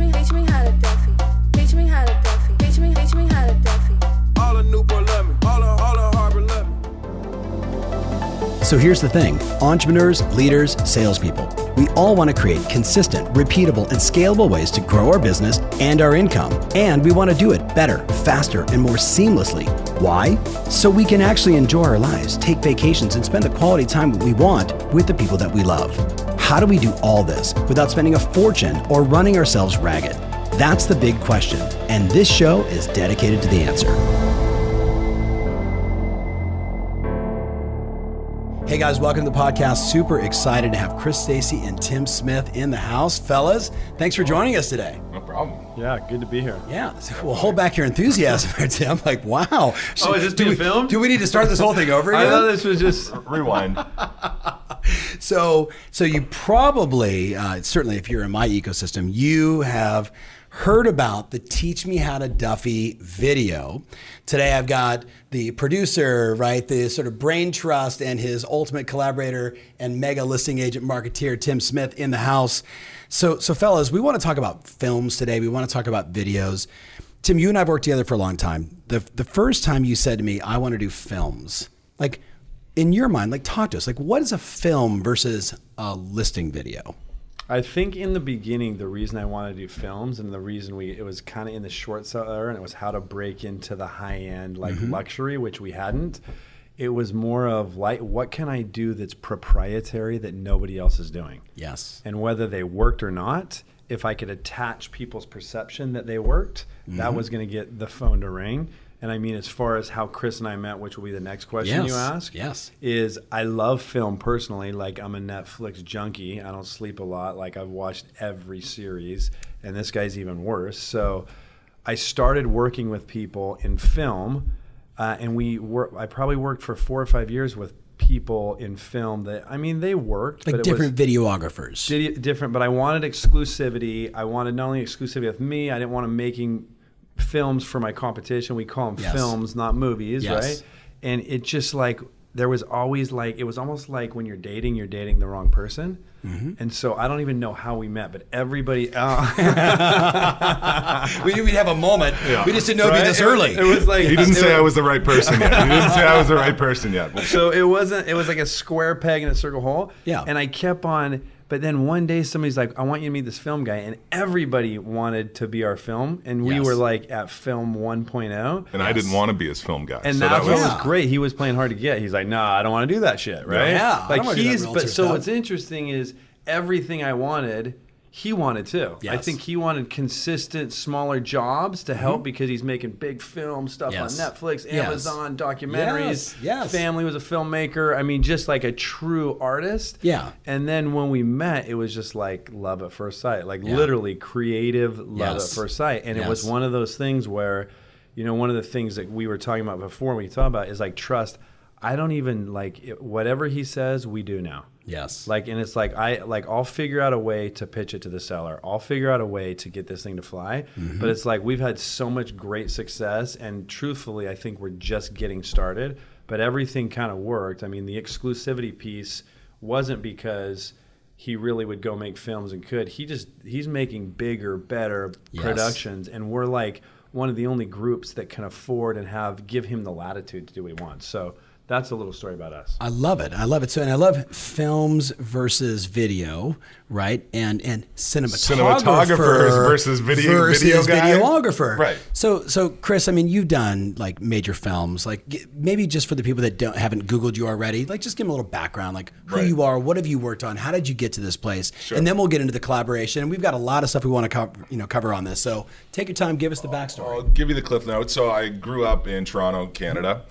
me, teach me how to Duffy. Teach me how to Duffy. Teach me, teach me how to Duffy. All of Newport love me. All of, all of Harbor love me. So here's the thing entrepreneurs, leaders, salespeople, we all want to create consistent, repeatable, and scalable ways to grow our business and our income. And we want to do it better, faster, and more seamlessly. Why? So we can actually enjoy our lives, take vacations, and spend the quality time we want with the people that we love. How do we do all this without spending a fortune or running ourselves ragged? That's the big question, and this show is dedicated to the answer. Hey guys, welcome to the podcast. Super excited to have Chris Stacey and Tim Smith in the house. Fellas, thanks for joining us today. No problem. Yeah, good to be here. Yeah, so we'll hold back your enthusiasm there, Tim. I'm like, wow. Oh, is this do being we, filmed? Do we need to start this whole thing over I again? thought this was just. Rewind. So, so you probably, uh, certainly, if you're in my ecosystem, you have heard about the "Teach Me How to Duffy" video. Today, I've got the producer, right, the sort of brain trust, and his ultimate collaborator and mega listing agent marketeer Tim Smith in the house. So, so fellas, we want to talk about films today. We want to talk about videos. Tim, you and I've worked together for a long time. The the first time you said to me, "I want to do films," like in your mind, like talk to us. Like, what is a film versus a listing video? I think in the beginning, the reason I wanted to do films and the reason we it was kind of in the short seller and it was how to break into the high end like mm-hmm. luxury, which we hadn't. It was more of like, what can I do that's proprietary that nobody else is doing? Yes. and whether they worked or not, if I could attach people's perception that they worked, that mm-hmm. was going to get the phone to ring. And I mean, as far as how Chris and I met, which will be the next question you ask, yes. is I love film personally. Like I'm a Netflix junkie. I don't sleep a lot. Like I've watched every series, and this guy's even worse. So I started working with people in film, uh, and we were. I probably worked for four or five years with people in film that I mean they worked, Like but it was, different videographers. Di- different, but I wanted exclusivity. I wanted not only exclusivity with me, I didn't want them making films for my competition. We call them Yes. films, not movies, Yes. right? And it just like there was always like it was almost like when you're dating, you're dating the wrong person. Mm-hmm. And so I don't even know how we met, but everybody. Uh, we knew we'd have a moment. We just didn't know it'd be right? this It- early. It, was like He didn't say was- I was the right person yet. He didn't say I was the right person yet. so it wasn't it was like a square peg in a circle hole Yeah. and i kept on but then one day somebody's like i want you to meet this film guy and everybody wanted to be our film and we Yes. were like at film 1.0 And I didn't want to be his film guy. and so that's that what was, was great he was playing hard to get he's like nah i don't want to do that shit right Yeah, like don't wanna do that he's but so stuff. what's interesting is everything i wanted he wanted too. I think he wanted consistent, smaller jobs to help because he's making big film stuff Mm-hmm. Yes. on Netflix, Yes. Amazon, documentaries. Yes, yes. Family was a filmmaker. I mean, just like a true artist. Yeah. And then when we met, it was just like love at first sight, like Yeah. literally creative love Yes. at first sight. And it was one of those things where, you know, one of the things that we were talking about before we talk about is like trust. I don't even like it, whatever he says, we do now. yes. Like, and it's like I like I'll figure out a way to pitch it to the seller. I'll figure out a way to get this thing to fly. Mm-hmm. But it's like we've had so much great success, and truthfully, I think we're just getting started. But everything kind of worked. I mean, the exclusivity piece wasn't because he really would go make films and could. He just he's making bigger, better Yes. productions, and we're like one of the only groups that can afford and have give him the latitude to do what he wants. So that's a little story about us. I love it. I love it. So, and I love films versus video, right? And and cinematographer Cinematographers versus video- versus video guy. videographer. Right. So, so Chris, I mean, you've done like major films. Like maybe just for the people that don't haven't Googled you already, like just give them a little background, like who Right. you are, what have you worked on, how did you get to this place, Sure. and then we'll get into the collaboration. And we've got a lot of stuff we want to cover, you know, cover on this. So take your time, give us the backstory. I'll give you the cliff notes. So I grew up in Toronto, Canada.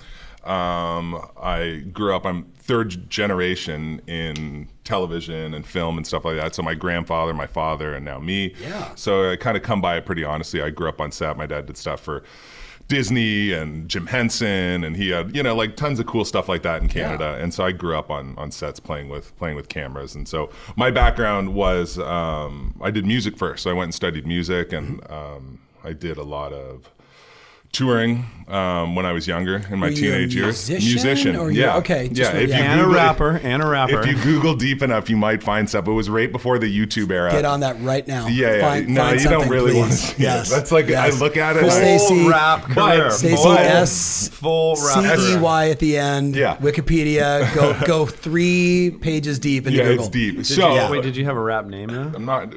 Um, I grew up. I'm third generation in television and film and stuff like that. So my grandfather, my father, and now me. Yeah. So I kind of come by it pretty honestly. I grew up on set. My dad did stuff for Disney and Jim Henson, and he had you know like tons of cool stuff like that in Canada. And so I grew up on on sets playing with playing with cameras. And so my background was um, I did music first. So I went and studied music, and um, I did a lot of touring um, when I was younger in my Were you a teenage years. musician, or you- yeah, okay, just yeah. what- If yeah. you And a Google it- rapper, and a rapper. If you Google deep enough, you might find stuff. It was right before the YouTube era. Get on that right now. Yeah, yeah. Find, no, find you don't something, really want to see Yes. it. That's like yes. I look at it. Full and I- Stacey- full rap career. Stacey full, S. full rap C E career. Y at the end. Yeah. Wikipedia. Go go three pages deep into yeah, Google. it's deep. Did so you, wait, did you have a rap name now? I'm not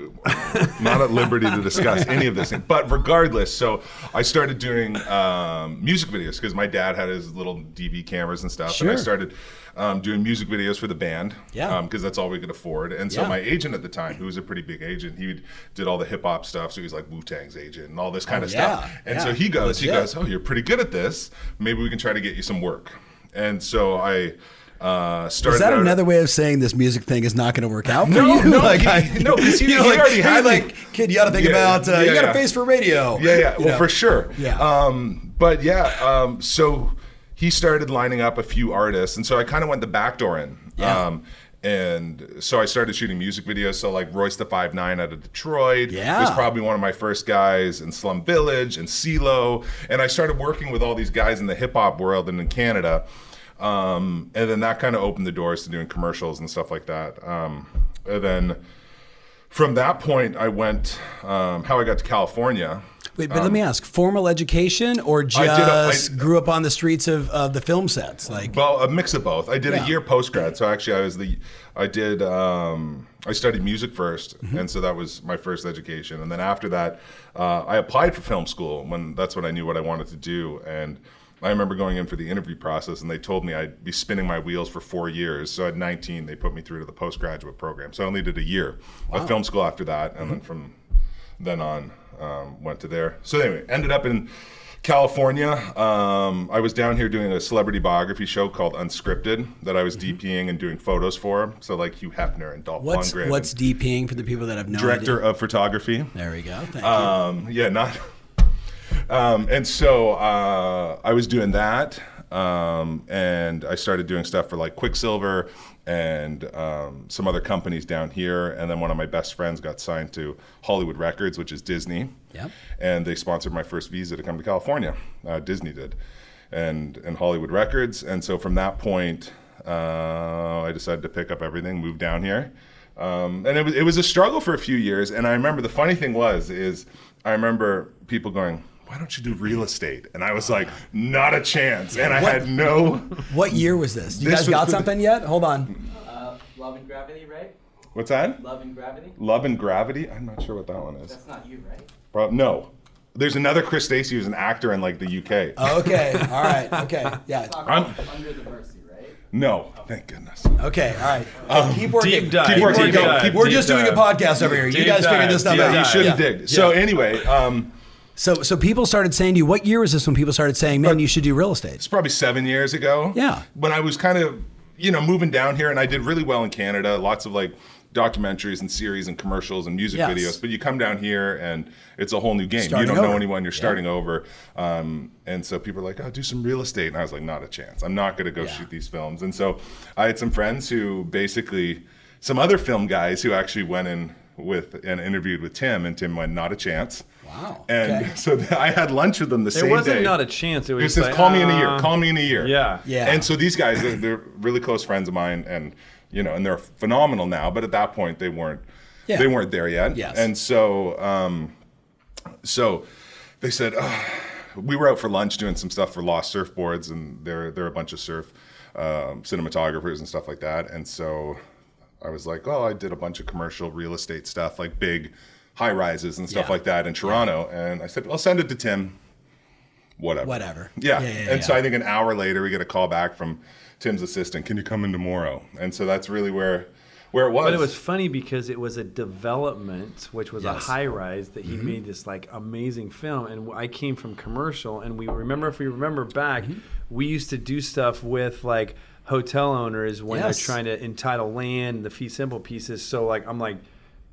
not at liberty to discuss any of this. Thing. But regardless, so I started doing um, music videos because my dad had his little DV cameras and stuff, and I started um, doing music videos for the band. Yeah. because that's all we could afford. And so Yeah. my agent at the time, who was a pretty big agent, he did all the hip hop stuff. So he was like Wu Tang's agent and all this kind Oh, of stuff. And yeah. so he goes, he goes, oh, you're pretty good at this. Maybe we can try to get you some work. And so I. Uh, started Is that another way of saying this music thing is not going to work out for No, you? no, like, he- I, no, 'cause he- you know, he like, already hey, had me. like, kid, you got to think Yeah, about, uh, yeah, you got yeah. a face for radio. Yeah, yeah. Well, know. for sure. Yeah. Um, but yeah, um, so he started lining up a few artists, and so I kind of went the back door in. Yeah. Um, and so I started shooting music videos. So like Royce da Five Nine out of Detroit Yeah. was probably one of my first guys in Slum Village and CeeLo. And I started working with all these guys in the hip hop world and in Canada. Um, and then that kind of opened the doors to doing commercials and stuff like that. Um, and then from that point, I went um, how I got to California. Wait, but let me ask: formal education or Um, I did a- I- just grew up on the streets of, of the film sets? Like, Well, a mix of both. I did Yeah. a year post grad, so actually I was the I did um, I studied music 1st Mm-hmm. and so that was my first education. And then after that, uh, I applied for film school when that's when I knew what I wanted to do. And I remember going in for the interview process, and they told me I'd be spinning my wheels for four years. So at 19, they put me through to the postgraduate program. So I only did a year of film school after that, and then from then on um, went to there. So anyway, ended up in California. Um, I was down here doing a celebrity biography show called Unscripted that I was DPing and doing photos for. So like Hugh Hefner and Dolph what's Lundgren, what's DPing for the people that have no director idea? of photography. There we go. Thank Um, yeah, not. Um, and so uh, I was doing that, um, and I started doing stuff for like Quiksilver and um, some other companies down here. And then one of my best friends got signed to Hollywood Records, which is Disney. Yep. And they sponsored my first visa to come to California. Uh, Disney did, and and Hollywood Records. And so from that point, uh, I decided to pick up everything, move down here. Um, and it was, it was a struggle for a few years. And I remember the funny thing was, is I remember people going, why don't you do real estate? And I was like, not a chance. And I What- had no. What year was this? You This guys was got the- something yet? Hold on. Uh, Love and Gravity, right? what's that? Love and Gravity? Love and Gravity? I'm not sure what that one is. That's not you, right? Bro, no. There's another Chris Stacy who's an actor in like the UK. Oh, okay. All right. Okay. Yeah. I'm- Under the Mercy, right? no, thank goodness. Okay. All right. keep working. deep dive. Keep Keep working. working. Go. Keep We're deep just doing a podcast over here. You Deep guys figure dive. this stuff Deep out. You dive. should have Yeah. digged. So anyway, um, So, so people started saying to you, what year was this when people started saying, man, you should do real estate? it's probably seven years ago. Yeah. When I was kind of, you know, moving down here, and I did really well in Canada. Lots of like documentaries and series and commercials and music Yes. videos. But you come down here and it's a whole new game. Starting you don't know anyone. You're Yeah. starting over. Um, and so people are like, "Oh, do some real estate," and I was like, "Not a chance. I'm not going to go Yeah. shoot these films." And so I had some friends who basically, some other film guys who actually went in with and interviewed with Tim, and Tim went, "Not a chance." Wow. And Okay. so I had lunch with them the It same day. It wasn't not a chance. It was It just says, like, "Call me in a year. uh, Call me in a year." Yeah. Yeah. And so these guys, they're, they're really close friends of mine, and you know, and they're phenomenal now. But at that point, they weren't. Yeah. They weren't there yet. Yes. And so, um, so they said "Ugh." we were out for lunch doing some stuff for Lost Surfboards, and they're they're a bunch of surf um, cinematographers and stuff like that. And so I was like, oh, I did a bunch of commercial real estate stuff, like big high rises and stuff Yeah. like that in Toronto. And I said, I'll send it to Tim. Whatever. Whatever. Yeah. Yeah, yeah, and so. I think an hour later we get a call back from Tim's assistant. Can you come in tomorrow? And so that's really where where it was. But it was funny because it was a development, which was a high rise that Mm-hmm. he made this like amazing film. And I came from commercial, and we remember if we remember back, Mm-hmm. we used to do stuff with like hotel owners when Yes. they're trying to entitle land, the fee simple pieces. So like I'm like,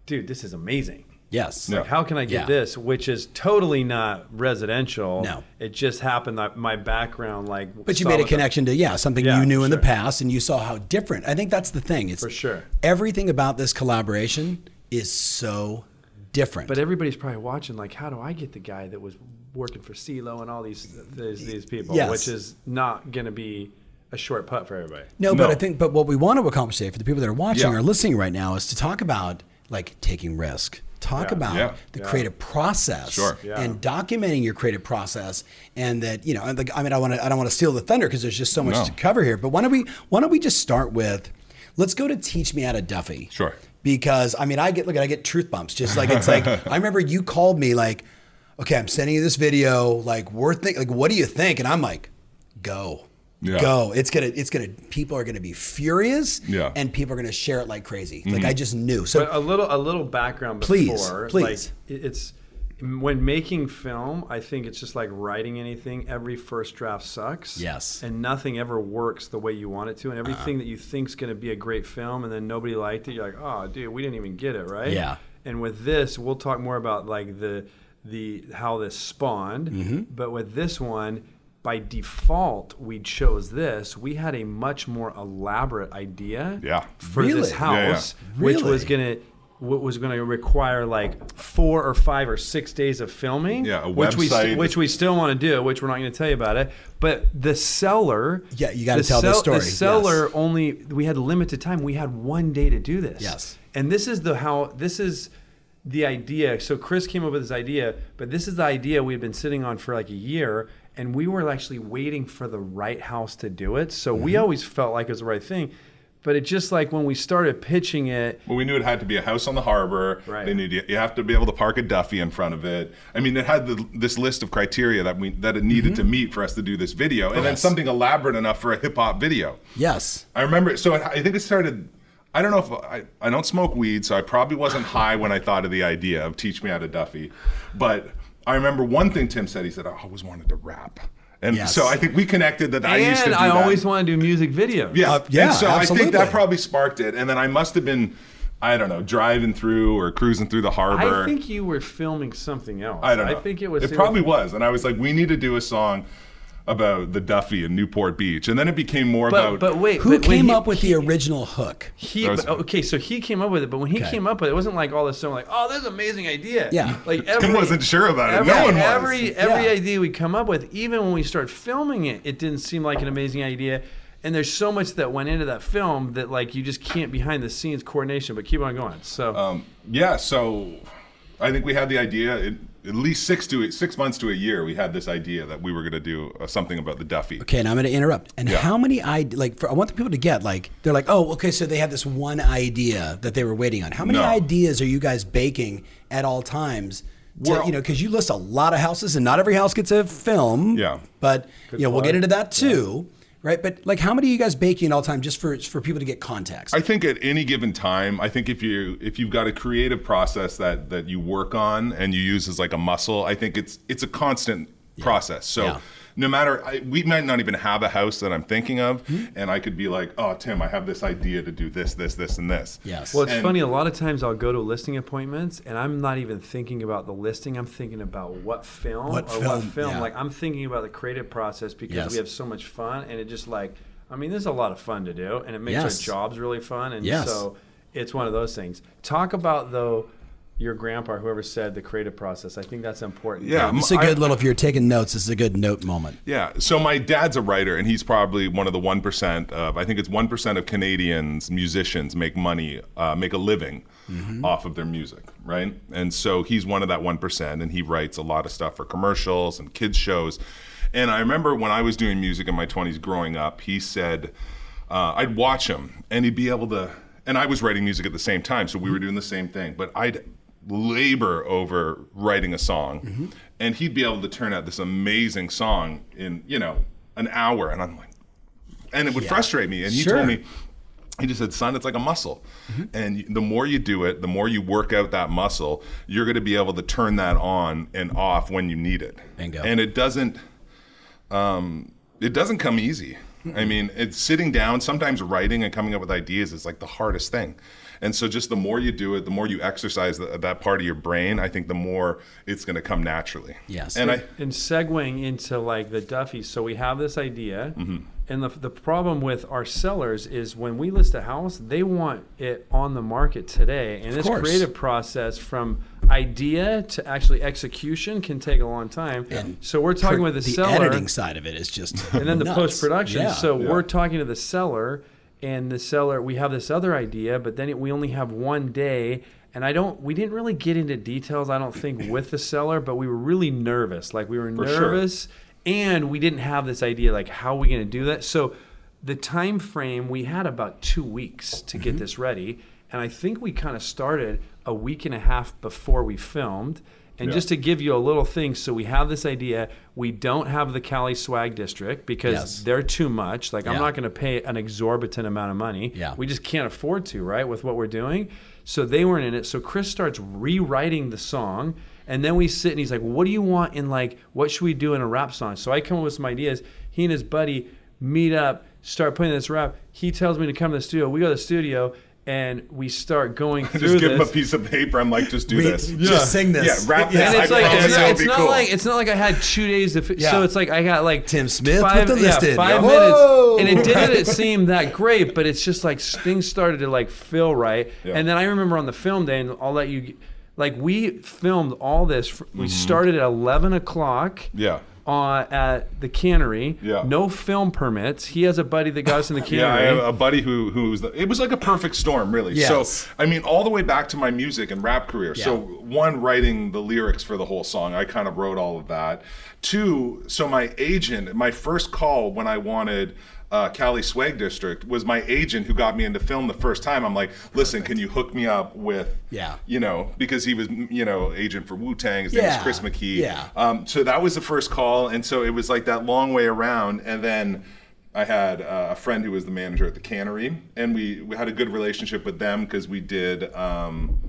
dude, this is amazing. Yes. Like, how can I get Yeah. this? Which is totally not residential. No. it just happened that my background, like, But you made a what the- connection to yeah something Yeah, you knew for in the past, and you saw how different. I think that's the thing. It's For sure. Everything about this collaboration is so different. But everybody's probably watching, like, how do I get the guy that was working for CeeLo and all these these, these people, Yes. which is not going to be a short putt for everybody. No, but I think, but what we want to accomplish today for the people that are watching Yeah. or listening right now is to talk about like taking risk. Talk Yeah. about Yeah. the Yeah. creative process Sure. Yeah. and documenting your creative process, and that you know, and like, I mean, I want to, I don't want to steal the thunder because there's just so much No. to cover here. But why don't we, why don't we just start with, let's go to teach me how to Duffy. Sure. Because I mean, I get look, at I get truth bumps. Just like it's like I remember you called me like, okay, I'm sending you this video. Like we're think, like, what do you think? And I'm like, go. Yeah. Go. It's gonna. It's gonna. People are gonna be furious. Yeah. And people are gonna share it like crazy. Like I just knew. So But a little a little background Please, before, please. like it's when making film, I think it's just like writing anything. Every first draft sucks. Yes. And nothing ever works the way you want it to. And everything that you think's going to be a great film, and then nobody liked it, you're like, oh, dude, we didn't even get it, right? Yeah. And with this, we'll talk more about like the the how this spawned. Mm-hmm. But with this one. By default, we chose this. We had a much more elaborate idea Yeah. for Really? this Yeah, yeah. house, which was gonna what was going to require like four or five or six days of filming. Yeah, a which we website. which we still want to do, which we're not going to tell you about it. But the seller, Yeah, you gotta the tell the story, The seller yes. only we had limited time. We had one day to do this. Yes. and this is the how this is the idea. So Chris came up with this idea, but this is the idea we had been sitting on for like a year, and we were actually waiting for the right house to do it. So we Mm-hmm. always felt like it was the right thing. But it just like when we started pitching it, Well, we knew it had to be a house on the harbor. Right. They knew you, you have to be able to park a Duffy in front of it. I mean, it had the, this list of criteria that we that it needed to meet for us to do this video, and then Mm-hmm. Something elaborate enough for a hip hop video. yes. I remember. So I I think it started. I don't know if I, I don't smoke weed, so I probably wasn't high when I thought of the idea of teach me how to Duffy. But I remember one thing Tim said. He said, "I always wanted to rap," and Yes. so I think we connected that. I used to and do I that. always want to do music videos. Yeah, Uh, yeah, And so I think that probably sparked it, and then I must have been, I don't know, driving through or cruising through the harbor. I think you were filming something else. I don't know. I think it was. It probably was, and I was like, we need to do a song about the Duffy in Newport Beach, and then it became more But about. but wait, Who but came he- up with he, the original hook? He was- but- okay, so he came up with it, but when he Okay. came up with it, it wasn't like all this stuff like, oh, this is an amazing idea. Yeah. like Tim every, wasn't sure about it. Every, no one was. every every Yeah. idea we come up with, even when we start filming it, it didn't seem like an amazing idea. And there's so much that went into that film that like you just can't behind the scenes coordination. But keep on going. So um, yeah, so I think we had the idea. It, at least six to six months to a year, we had this idea that we were going to do uh, something about the Duffy. Okay, now I'm going to interrupt. And Yeah. how many I like? For, I want the people to get like they're like, oh, okay, so they have this one idea that they were waiting on. How many No. ideas are you guys baking at all times? To, Well- you know, because you list a lot of houses, and not every house gets a film. Yeah. But you know, we'll get into that too, right? But like, how many are you guys baking all time, just for for people to get context? I think at any given time, I think if you if you've got a creative process that that you work on and you use as like a muscle, I think it's it's a constant process. So Yeah. No matter I, we might not even have a house that I'm thinking of, Mm-hmm. and I could be like, oh Tim, I have this idea to do this, this, this, and this. yes. Well, it's And- funny. A lot of times I'll go to listing appointments, and I'm not even thinking about the listing. I'm thinking about what film What or film, what film. yeah. Like I'm thinking about the creative process because Yes. we have so much fun, and it just like I mean, this is a lot of fun to do, and it makes Yes. our jobs really fun. And Yes. so it's one of those things. Talk about though your grandpa, whoever said the creative process. I think that's important. Yeah, it's a I- good little. If you're taking notes, this is a good note moment. Yeah. So my dad's a writer, and he's probably one of the one percent of. I think it's one percent of Canadians musicians make money, uh, make a living off of their music, right? And so he's one of that one percent, and he writes a lot of stuff for commercials and kids shows. And I remember when I was doing music in my twenties, growing up, he said uh, I'd watch him, and he'd be able to. And I was writing music at the same time, so we were doing the same thing. But I'd labor over writing a song, and he'd be able to turn out this amazing song in you know an hour, and I'm like, and it would Yeah. frustrate me. And he Sure. told me, he just said, "Son, it's like a muscle, and the more you do it, the more you work out that muscle, you're going to be able to turn that on and off when you need it. Bingo. And it doesn't, um, it doesn't come easy. I mean, it's sitting down. Sometimes writing and coming up with ideas is like the hardest thing. And so, just the more you do it, the more you exercise that, that part of your brain. I think the more it's going to come naturally. Yes. And I, and segueing into like the Duffy. So we have this idea, Mm-hmm. And the, the problem with our sellers is when we list a house, they want it on the market today. And this course. creative process from idea to actually execution can take a long time. And so we're talking Per- with the, the seller The editing side of it is just and then the post production. Yeah. So Yeah. we're talking to the seller, and the seller we have this other idea, but then it, we only have one day. And I don't. We didn't really get into details. I don't think with the seller, but we were really nervous. Like we were For sure. nervous, and we didn't have this idea. Like how are we going to do that? So the time frame we had about two weeks to Mm-hmm. get this ready, and I think we kind of started a week and a half before we filmed. And Yeah. just to give you a little thing, so we have this idea. We don't have the Cali Swag District because Yes. they're too much. Like I'm not going to pay an exorbitant amount of money. Yeah. We just can't afford to, right? With what we're doing. So they weren't in it. So Chris starts rewriting the song. And then we sit and he's like, What do you want in like what should we do in a rap song? So I come up with some ideas. He and his buddy meet up, start putting this rap. He tells me to come to the studio. We go to the studio and we start going through Just give him a piece of paper. I'm like, just do Re- this. Just sing this. Yeah, rap and this. it's I like it's, it'll it's be not cool. like it's not like I had two days to. Fi- Yeah. So it's like I got like Tim Smith five, with the yeah, listed. five Whoa. minutes, and it didn't seem that great, but it's just like things started to like feel right. Yeah. And then I remember on the film day, and I'll let you. Like we filmed all this. We Mm-hmm. started at eleven o'clock. Yeah. Uh, at the cannery, Yeah. no film permits. He has a buddy that got us in the Yeah, I cannery. have a buddy who who was the, it was like a perfect storm, really. Yes. So I mean, all the way back to my music and rap career. So one, writing the lyrics for the whole song, I kind of wrote all of that. Two, so my agent, my first call when I wanted. Uh, Cali Swag District was my agent who got me into film the first time. I'm like, listen, can you hook me up with, Yeah. you know, because he was, you know, agent for Wu Tang. His name was Chris McKee. Yeah. Um, so that was the first call, and so it was like that long way around, and then I had uh, a friend who was the manager at the cannery, and we, we had a good relationship with them because we did um,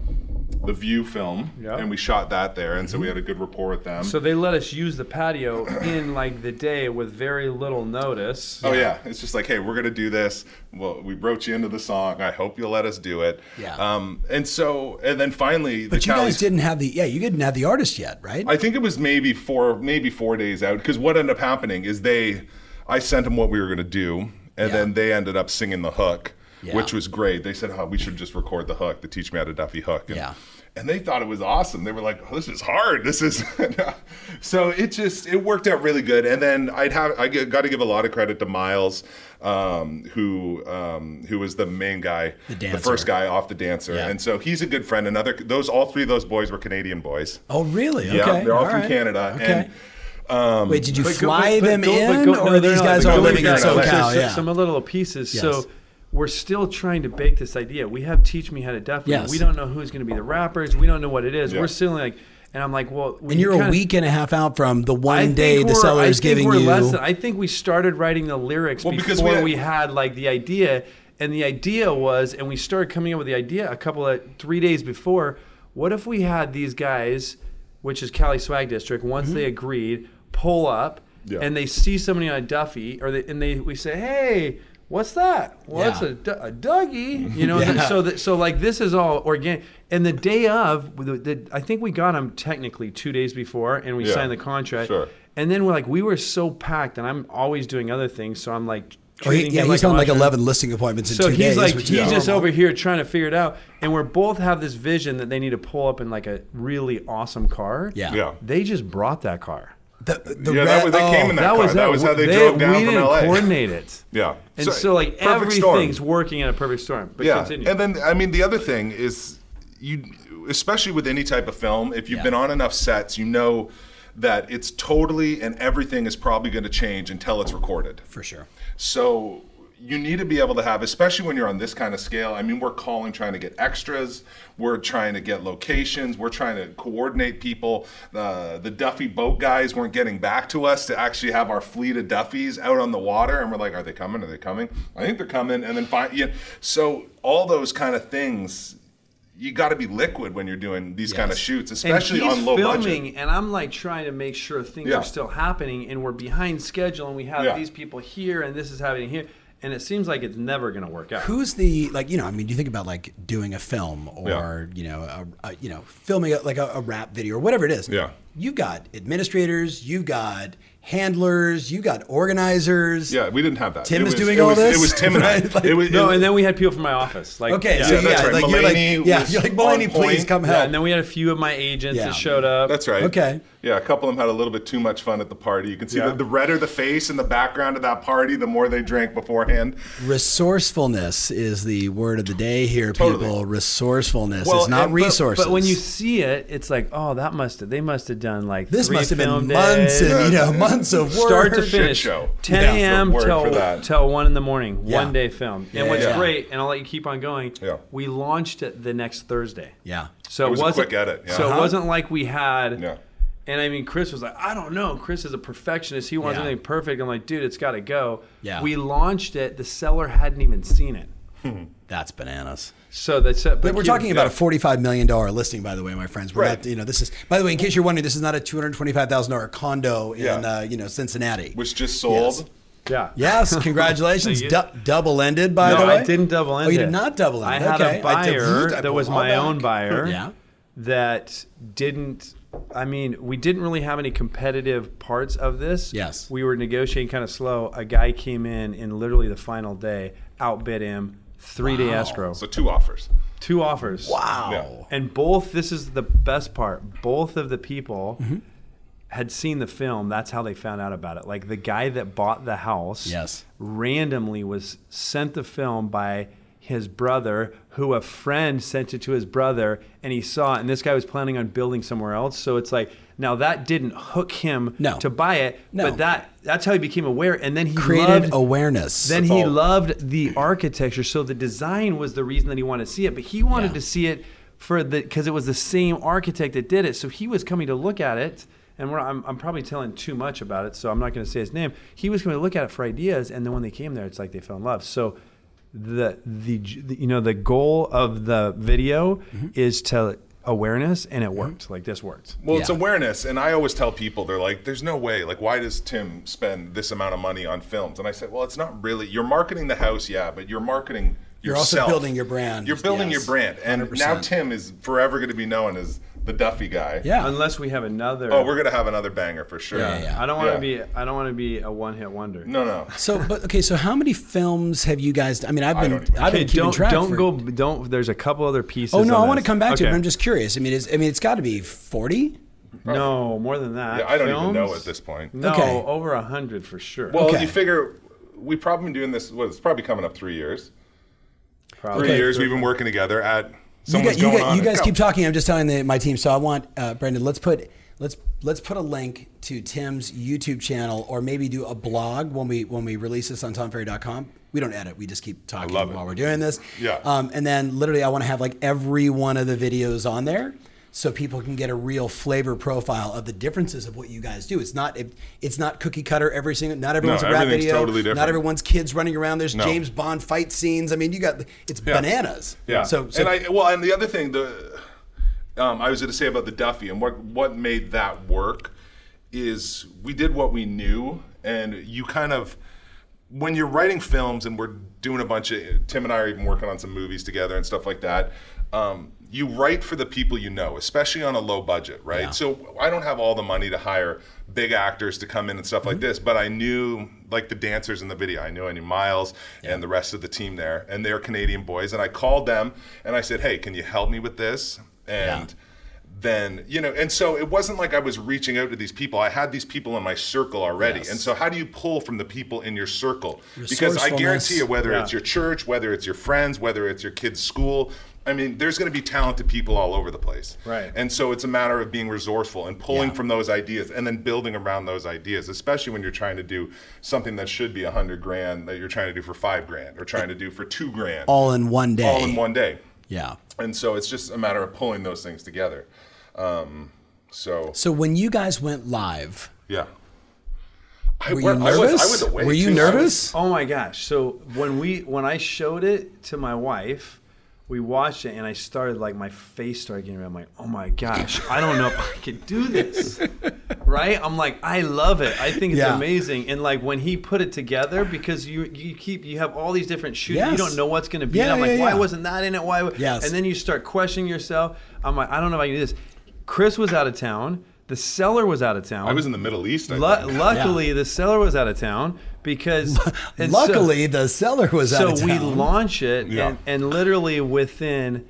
the View film, Yeah. and we shot that there, and so we had a good rapport with them. so they let us use the patio in like the day with very little notice. Oh yeah, it's just like, hey, we're gonna do this. Well, we wrote you into the song. I hope you'll let us do it. Yeah. Um, and so, and then finally, the But you Cali- guys didn't have the yeah, you didn't have the artist yet, right? I think it was maybe four, maybe four days out. Because what ended up happening is they, I sent them what we were going to do, and Yeah. then they ended up singing the hook, Yeah. which was great. They said, "Oh, we should just record the hook to teach me how to Duffy hook." And, Yeah. And they thought it was awesome. They were like, oh, "This is hard. This is," so it just it worked out really good. And then I'd have I got to give a lot of credit to Miles, um, who um, who was the main guy, The the first guy off the dancer, Yeah. and so he's a good friend. Another those all three of those boys were Canadian boys. oh, really? Yeah, okay. they're all, from right. Canada. Okay. And um, Wait, did you But go- fly but- but them go- in, go- or no, are these no, guys but all living in back. SoCal? There's Yeah. Some little pieces. Yes. So we're still trying to bake this idea. We have Teach Me How to Duffy. Yes. We don't know who's going to be the rappers. We don't know what it is. Yeah. We're still like, and I'm like, well, we and you're a week and a half out from the one day the seller is giving you. Than, I think we started writing the lyrics Well, before we we had- had, like the idea, and the idea was, and we started coming up with the idea a couple of three days before. What if we had these guys, which is Cali Swag District, once Mm-hmm. they agreed, pull up, Yeah. and they see somebody on a Duffy, or they, and they we say, hey. What's that? Well, Yeah. a, a Dougie, you know. Yeah. So, that, so like this is all organic. And the day of, the, the, I think we got them technically two days before, and we Yeah. signed the contract. Sure. And then we're like, we were so packed, and I'm always doing other things, so I'm like, Oh, he- yeah, he's a on like mushroom. 11 listing appointments in So two he's days. like, which he's just normal. over here trying to figure it out, and we're both have this vision that they need to pull up in like a really awesome car. Yeah. Yeah. They just brought that car. The, the Yeah, red, that was- they oh, came in that- car. That was how they drove down we from didn't LA. coordinate it. yeah. And so, like perfect storm. everything's working in a perfect storm. But yeah. continue. And then I mean the other thing is you especially with any type of film, if you've Yeah. been on enough sets, you know that it's totally and everything is probably going to change until it's recorded. For sure. So you need to be able to have, especially when you're on this kind of scale. I mean, we're calling, trying to get extras. We're trying to get locations. We're trying to coordinate people. Uh, the Duffy boat guys weren't getting back to us to actually have our fleet of Duffys out on the water, and we're like, "Are they coming? Are they coming? I think they're coming." And then find, yeah. So all those kind of things. You got to be liquid when you're doing these kind of Yes. shoots, especially on low filming, budget. and I'm like trying to make sure things Yeah. are still happening, and we're behind schedule, and we have Yeah. these people here, and this is happening here, and it seems like it's never going to work out. Who's the like? You know, I mean, you think about like doing a film or you know, a, a, you know, filming a, like a, a rap video or whatever it is. Yeah. you've got administrators, you've got handlers, you've got organizers. Yeah, we didn't have that. Tim It is was- doing it all was, this? It was Tim and Right? I. Like- it was, No, it- and then we had people from my office. Like, Okay, yeah. so Yeah, yeah, that's right. like you're like, yeah, you're like Mulaney, please point. come Yeah, help. and then we had a few of my agents Yeah. that showed up. That's right. Okay. Yeah, a couple of them had a little bit too much fun at the party. You can see Yeah. the, the redder the face in the background of that party, the more they drank beforehand. Resourcefulness is the word of the day here, Totally. people. Resourcefulness Well, is not and- but- resources. But when you see it, it's like, oh, that must have. They must have done like this three must have been months days. and you know months of work. start to finish, show. 10 a.m. Word till till one in the morning, Yeah. one day film. Yeah, and what's yeah. great, and I'll let you keep on going. Yeah. We launched it the next Thursday. yeah. So It was a wasn't, quick edit, yeah. So Uh-huh. it wasn't like we had. Yeah. And I mean, Chris was like, I don't know. Chris is a perfectionist. He wants Yeah. everything perfect. I'm like, dude, it's got to go. Yeah. We launched it. The seller hadn't even seen it. That's bananas. So that's it. But we're talking about yeah. a forty-five million dollar listing, by the way, my friends. We're Right. not, you know, this is. By the way, in case you're wondering, this is not a two hundred twenty-five thousand dollar condo in, Yeah. uh, you know, Cincinnati. Which just sold. Yeah. Yes, congratulations. Thank you. Du- double ended, by no, the way. I didn't double end Oh, you it. did not double end I had Okay. a I did- buyer I that was my back. own buyer Yeah. that didn't. I mean, we didn't really have any competitive parts of this. Yes. We were negotiating kind of slow. A guy came in in literally the final day, outbid him, three day escrow, So two offers. two offers. Wow. Yeah. And both, this is the best part, both of the people Mm-hmm. had seen the film. That's how they found out about it. Like the guy that bought the house Yes. randomly was sent the film by his brother, who a friend sent it to his brother, and he saw it. And this guy was planning on building somewhere else. So it's like, now that didn't hook him No. to buy it, No. but that that's how he became aware. And then he Created loved, awareness. then he loved the architecture, so the design was the reason that he wanted to see it. But he wanted Yeah. to see it for the because it was the same architect that did it. So he was coming to look at it, and we're, I'm, I'm probably telling too much about it, so I'm not going to say his name. He was coming to look at it for ideas, and then when they came there, it's like they fell in love. So the the, the you know the goal of the video Mm-hmm. is to awareness, and it mm-hmm. worked. Like this worked. Well, it's awareness, and I always tell people they're like, "There's no way. Like, why does Tim spend this amount of money on films?" And I said, "Well, it's not really. You're marketing the house, yeah, but you're marketing Yourself. You're also yourself. building your brand, You're building yes, your brand, and now 100%. Tim is forever going to be known as the Duffy guy. yeah. Unless we have another. Oh, we're gonna have another banger for sure. Yeah, yeah. I don't want to Yeah. be. I don't want to be a one-hit wonder. No, no. So, but okay. So, how many films have you guys? I mean, I've been, don't I've been Okay, keeping don't track. don't for- go. Don't. There's a couple other pieces. Oh no, I want to come back to it. But I'm just curious. I mean, is I mean, it's got to be forty. No, more than that. Yeah, I don't even know at this point. No, Okay. over a hundred for sure. Well, Okay. you figure we've probably been doing this. Well, it's probably coming up three years. Probably. Three years we've been working together at. You, got, you, going got, on you guys keep talking. I'm just telling the, my team. So I want uh, Brendan. Let's put let's let's put a link to Tim's YouTube channel, or maybe do a blog when we when we release this on TomFerry.com. We don't edit. We just keep talking while we're doing this. Yeah. Um, and then literally, I want to have like every one of the videos on there. So people can get a real flavor profile of the differences of what you guys do. It's not it, it's not cookie cutter every single. Not everyone's a rap video. totally different. Not everyone's kids running around. There's No. James Bond fight scenes. I mean, you got it's Yeah. bananas. Yeah. So, so and I well, and the other thing, the um, I was going to say about the Duffy and what what made that work is we did what we knew, and you kind of when you're writing films and we're doing a bunch of Tim and I are even working on some movies together and stuff like that. Um, you write for the people you know, especially on a low budget, right? Yeah. So I don't have all the money to hire big actors to come in and stuff Mm-hmm. like this, but I knew like the dancers in the video. I knew I knew Miles and the rest of the team there, and they're Canadian boys. And I called them and I said, "Hey, can you help me with this?" And then you know, and so it wasn't like I was reaching out to these people. I had these people in my circle already, Yes. and so how do you pull from the people in your circle? Because I guarantee you, whether Yeah. it's your church, whether it's your friends, whether it's your kid's school. I mean, there's going to be talented people all over the place. Right. And so it's a matter of being resourceful and pulling Yeah. from those ideas and then building around those ideas, especially when you're trying to do something that should be a hundred grand that you're trying to do for five grand or trying to do for two grand all in one day. all in one day. Yeah. And so it's just a matter of pulling those things together. Um, so So when you guys went live, yeah. I, were you wa- I was, nervous? I was were you too. Nervous? Oh my gosh! So when we when I showed it to my wife, we watched it and I started like my face started getting red. I'm like, oh my gosh, I don't know if I can do this. right? I'm like, I love it. I think it's Yeah. amazing. And like when he put it together, because you you keep you have all these different shoots, you don't know what's going to be. Yeah, and I'm like, yeah, why wasn't that in it? Why? Yes. And then you start questioning yourself. I'm like, I don't know if I can do this. Chris was out of town. The seller was out of town. I was in the Middle East. I think. luckily, the seller was out of town because. and so- Luckily, the seller was out so we launch it Yeah. and, and literally within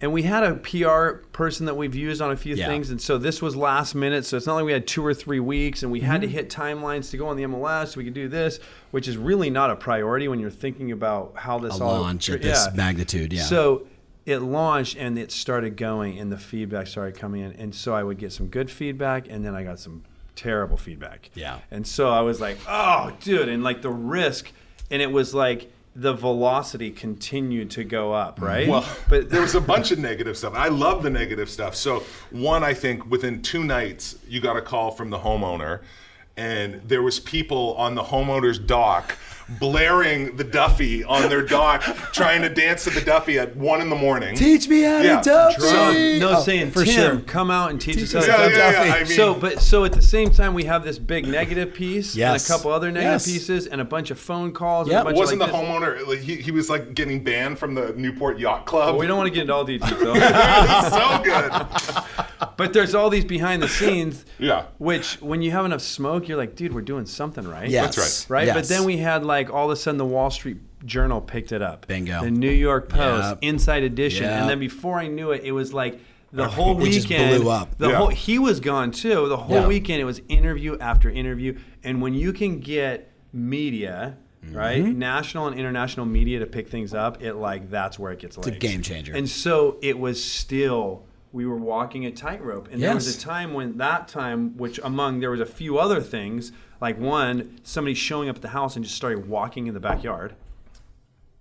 and we had a pr person that we've used on a few Yeah. things and so this was last minute so it's not like we had two or three weeks and we had to Mm-hmm. hit timelines to go on the mls so we could do this which is really not a priority when you're thinking about how this a all launch at this magnitude. Yeah. so it launched and it started going and the feedback started coming in and so i would get some good feedback and then i got some terrible feedback Yeah. and so I was like, oh, dude. And like the risk, and it was like the velocity continued to go up, mm-hmm. right? Well, but there was a bunch of negative stuff. I love the negative stuff. So, one, I think within two nights, you got a call from the homeowner, and there was people on the homeowner's dock blaring the Duffy on their dock, trying to dance to the Duffy at one in the morning. Teach me how Yeah, to Duffy. so, no, Oh, saying, for Tim, sure. come out and teach us how to Yeah, duck yeah, yeah, Duffy. I mean, so, but so at the same time, we have this big negative piece Yes. and a couple other negative Yes. pieces and a bunch of phone calls. Yep. and a bunch wasn't of the like this. homeowner? Like, he, he was like getting banned from the Newport Yacht Club. Well, we don't want to get into all details though. it so good. but there's all these behind the scenes. Yeah. Which, when you have enough smoke, you're like, dude, we're doing something right. Yes. That's right? Yes. But then we had like all of a sudden the Wall Street Journal picked it up. Bingo. The New York Post, Yep. Inside Edition, Yep. and then before I knew it, it was like the whole It just weekend. blew up. The Yeah. whole he was gone too. The whole Yeah. weekend it was interview after interview, and when you can get media. Right, Mm-hmm. national and international media to pick things up. It like that's where it gets. It's a game changer. And so it was still we were walking a tightrope, and there was a time when that time, which among there was a few other things, like one somebody showing up at the house and just started walking in the backyard.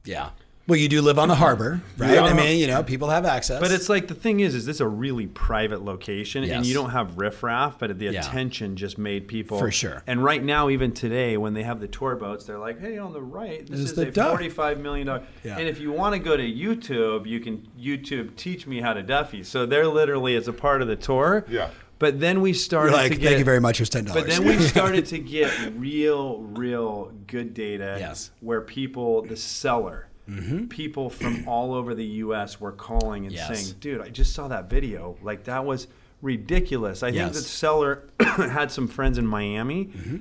Yeah. Well, you do live on the mm-hmm. harbor, right? Yeah. I mean, you know, people have access. But it's like the thing is, is this a really private location, and you don't have riffraff, but the Yeah. attention just made people For sure. And right now, even today, when they have the tour boats, they're like, "Hey, on the right, this Is is, the a duck." forty-five million dollar." Yeah. And if you want to go to YouTube, you can YouTube teach me how to Duffy. So they're literally it's a part of the tour. Yeah. But then we started You're like, to get. thank you very much. Here's ten dollars. But then we started to get real, real good data. Yes. Where people, the seller, Mm-hmm. people from all over the U.S. were calling and Yes. saying, "Dude, I just saw that video. Like that was ridiculous." I think Yes. the seller had some friends in Miami, mm-hmm.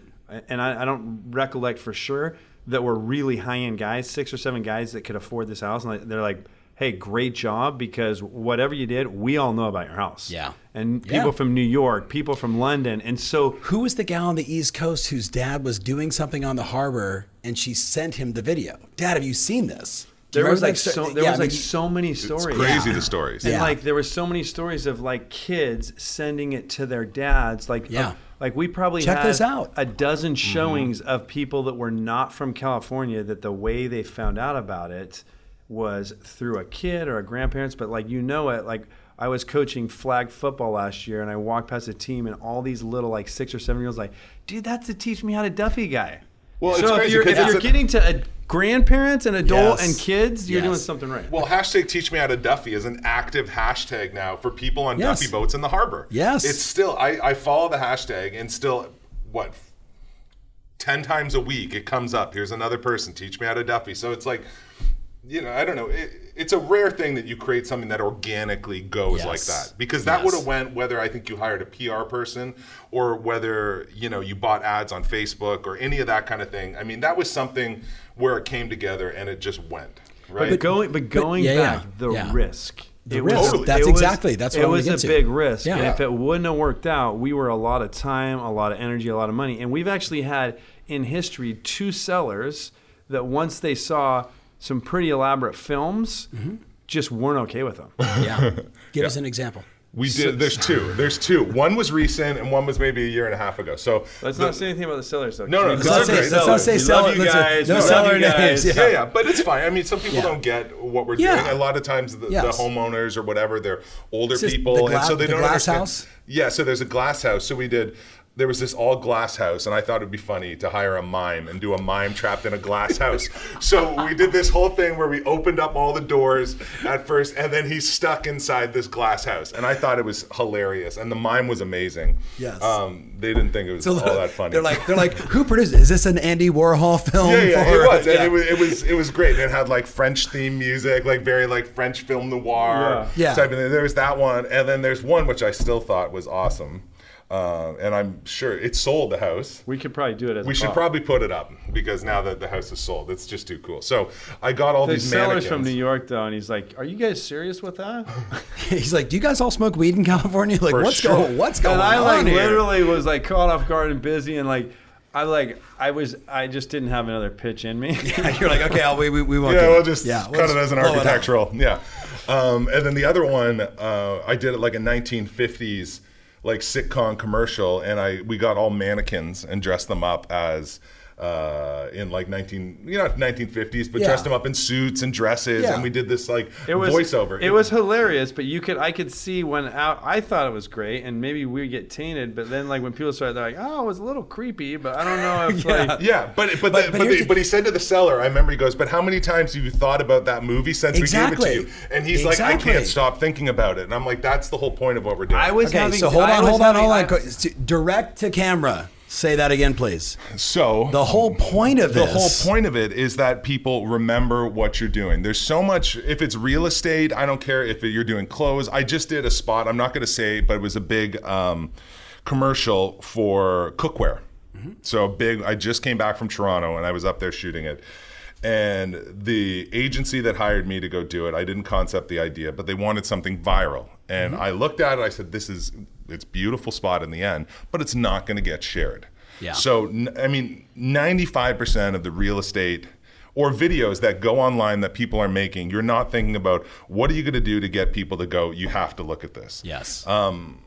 and I, I don't recollect for sure that were really high-end guys, six or seven guys that could afford this house, and they're like. Hey, great job because whatever you did, we all know about your house. Yeah. And Yeah. people from New York, people from London. And so Who was the gal on the East Coast whose dad was doing something on the harbor and she sent him the video? Dad, have you seen this? There was like so there Yeah, was I like mean, so many stories. It's crazy the stories. And Yeah. like there were so many stories of like kids sending it to their dads. Like Yeah. uh, like we probably Check had this out. a dozen showings of people that were not from California that the way they found out about it was through a kid or a grandparents. But like you know it like. I was coaching flag football last year, and I walked past a team, and all these little like six or seven year olds like, dude, that's the teach me how to Duffy guy. Well, so it's if crazy you're, if you're a- getting to a grandparents and adult Yes. and kids, you're Yes. doing something right. Well, hashtag teach me how to Duffy is an active hashtag now for people on Yes. Duffy boats in the harbor. Yes. It's still, I, I follow the hashtag and still, what, 10 times a week it comes up. Here's another person, teach me how to Duffy. So it's like, you know, I don't know. It, it's a rare thing that you create something that organically goes Yes. like that because that Yes. would have went whether I think you hired a PR person or whether you know you bought ads on Facebook or any of that kind of thing. I mean, that was something where it came together and it just went right. But going, but going yeah, yeah, back, the yeah. risk. The it risk. Was, Totally. That's it was- exactly- that's what it I wanna was get a to. big risk. Yeah. And if it wouldn't have worked out, we were a lot of time, a lot of energy, a lot of money. And we've actually had in history two sellers that once they saw some pretty elaborate films, Mm-hmm. just weren't okay with them. Yeah. Give us an example. We did. There's two. There's two. One was recent, and one was maybe a year and a half ago. So Let's the- not say anything about the sellers, though. No, no, let's not say- the let's not say We seller- love you let's- guys. no seller names, yeah, yeah, but it's fine. I mean, some people Yeah. don't get what we're Yeah. doing. A lot of times, the, Yes. the homeowners or whatever, they're older people, the and so they the don't glass understand. house? Yeah, so there's a glass house. So we did. There was this all glass house, and I thought it'd be funny to hire a mime and do a mime trapped in a glass house. so we did this whole thing where we opened up all the doors at first, and then he's stuck inside this glass house, and I thought it was hilarious, and the mime was amazing. Yes. Um, they didn't think it was So all that funny. They're like, they're like, who produced? Is this an Andy Warhol film? Yeah, yeah, for- it was. Yeah. And it was, it was, it was great. And it had like French theme music, like very like French film noir Yeah. type of thing. There was that one, and then there's one which I still thought was awesome. Uh, and I'm sure it sold the house. We could probably do it as We a should pop. probably put it up because now that the house is sold, it's just too cool. So I got all The these seller's mannequins. from New York though, and he's like, "Are you guys serious with that?" He's like, "Do you guys all smoke weed in California? Like, For what's sure. going? What's going and I on like here?" literally was like caught off guard and busy, and like I like I was I just didn't have another pitch in me. You're like, "Okay, I'll, we we we won't." Yeah, do we'll just yeah, cut we'll it as an blow it up. architectural. Yeah. Um, and then the other one, uh, I did it like a 1950s like sitcom commercial, and I we got all mannequins and dressed them up as. Uh, in like 19, you know, 1950s, but Yeah. dressed them up in suits and dresses, Yeah. and we did this like It was voiceover. It was hilarious, but you could I could see when out I thought it was great, and maybe we get tainted. But then like when people started, they're like, "Oh, it was a little creepy," but I don't know if Yeah. like Yeah, but but But- the, but but, the, the- but he said to the seller, I remember he goes, "But how many times have you thought about that movie since Exactly. we gave it to you?" And he's like, "I can't stop thinking about it." And I'm like, "That's the whole point of what we're doing." I was Okay, having. so hold on, was hold on, having- hold on. I- Direct to camera. Say that again, please. so The whole point of the this. whole point of it is that people remember what you're doing. There's so much. If it's real estate, I don't care if you're doing clothes. I just did a spot. I'm not going to say, but it was a big um, commercial for cookware. So big. I just came back from Toronto and I was up there shooting it. And the agency that hired me to go do it, I didn't concept the idea, but they wanted something viral. And I looked at it. I said, "This is it's a beautiful spot in the end, but it's not going to get shared." Yeah. So I mean, 95% of the real estate or videos that go online that people are making, you're not thinking about what are you going to do to get people to go. You have to look at this. Yes.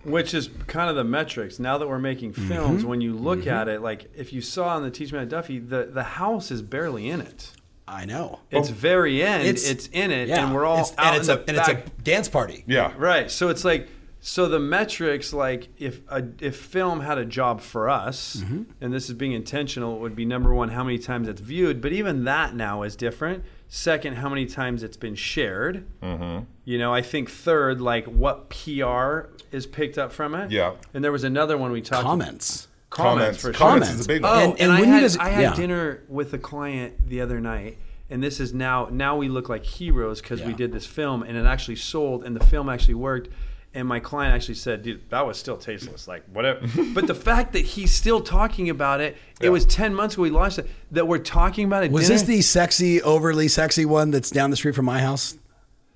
which is kind of the metrics. Now that we're making films, Mm-hmm. when you look at it, like if you saw on the Teach Me How to Dougie, the the house is barely in it. I know. It's very end. It's, in it, yeah, and we're all it's, out and it's in a the and it's a dance party. Yeah. Right. So it's like so the metrics like if a, if film had a job for us Mm-hmm. and this is being intentional it would be number 1 how many times it's viewed but even that now is different. Second how many times it's been shared. Mm-hmm. You know, I think third like what PR is picked up from it. Yeah. And there was another one we talked Comments. comments, for sure. Comments Comments. is a big Oh, one. And- and, and I when you had, guys- I had yeah. dinner with a client the other night, and this is now now we look like heroes because we did this film, and it actually sold, and the film actually worked. And my client actually said, "Dude, that was still tasteless. Like whatever." but the fact that he's still talking about it, it Yeah. was ten months ago we launched it. That we're talking about it. Was this the sexy, overly sexy one that's down the street from my house?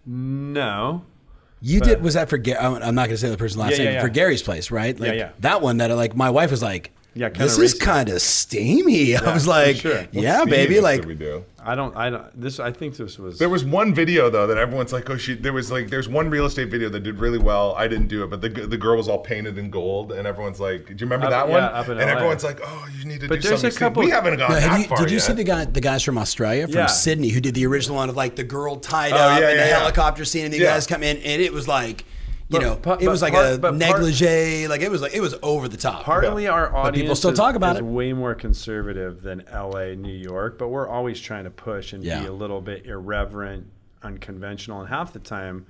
no? You did. Was that for? Ga- I'm I'm not going to say the person's last Yeah, yeah, name. yeah. For Gary's place, right? Like, yeah. That one that like my wife was like, Yeah, kinda this is kind of steamy. I was like, sure. yeah, What baby. Like, we do? I don't. I don't. This. I think this was. There was one video though that everyone's like, oh, she. There was like, there's one real estate video that did really well. I didn't do it, but the the girl was all painted in gold, and everyone's like, do you remember Up- that yeah, one? up in and LA. everyone's like, oh, you need to But do there's something. a couple- We haven't gone No, have that you, far did you yet. see the guy, the guys from Australia, from Yeah. Sydney, who did the original one of like the girl tied Oh, up yeah, and the yeah, yeah. helicopter scene, and the Yeah. guys come in, and it was like, you But know, it was like part- a but part- negligee, like it was like it was over the top. Partly our audience, But people still is, talk about is it. way more conservative than LA, New York, but we're always trying to push and Yeah. be a little bit irreverent, unconventional, and half the time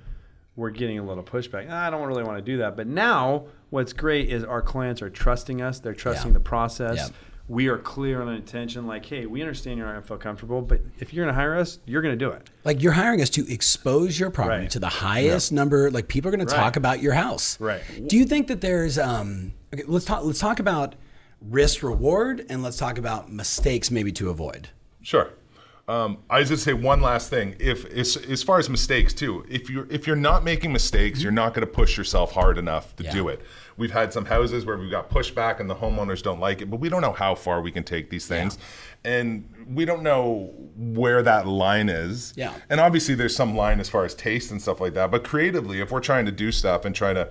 we're getting a little pushback. "Ah, I don't really want to do that. But now what's great is our clients are trusting us. They're trusting Yeah. the process. We are clear on an intention, like, hey, we understand you're not going to feel comfortable, but if you're going to hire us, you're going to do it. Like you're hiring us to expose your property Right. to the highest number. Like people are going to talk about your house. Right. Do you think that there's um? Okay, let's talk. Let's talk about risk reward, and let's talk about mistakes maybe to avoid. Sure. Um, I just say one last thing. If as, as far as mistakes too, if you're if you're not making mistakes, you're not going to push yourself hard enough to Yeah. do it. We've had some houses where we've got pushback and the homeowners don't like it, but we don't know how far we can take these things, and we don't know where that line is. Yeah. And obviously, there's some line as far as taste and stuff like that. But creatively, if we're trying to do stuff and try to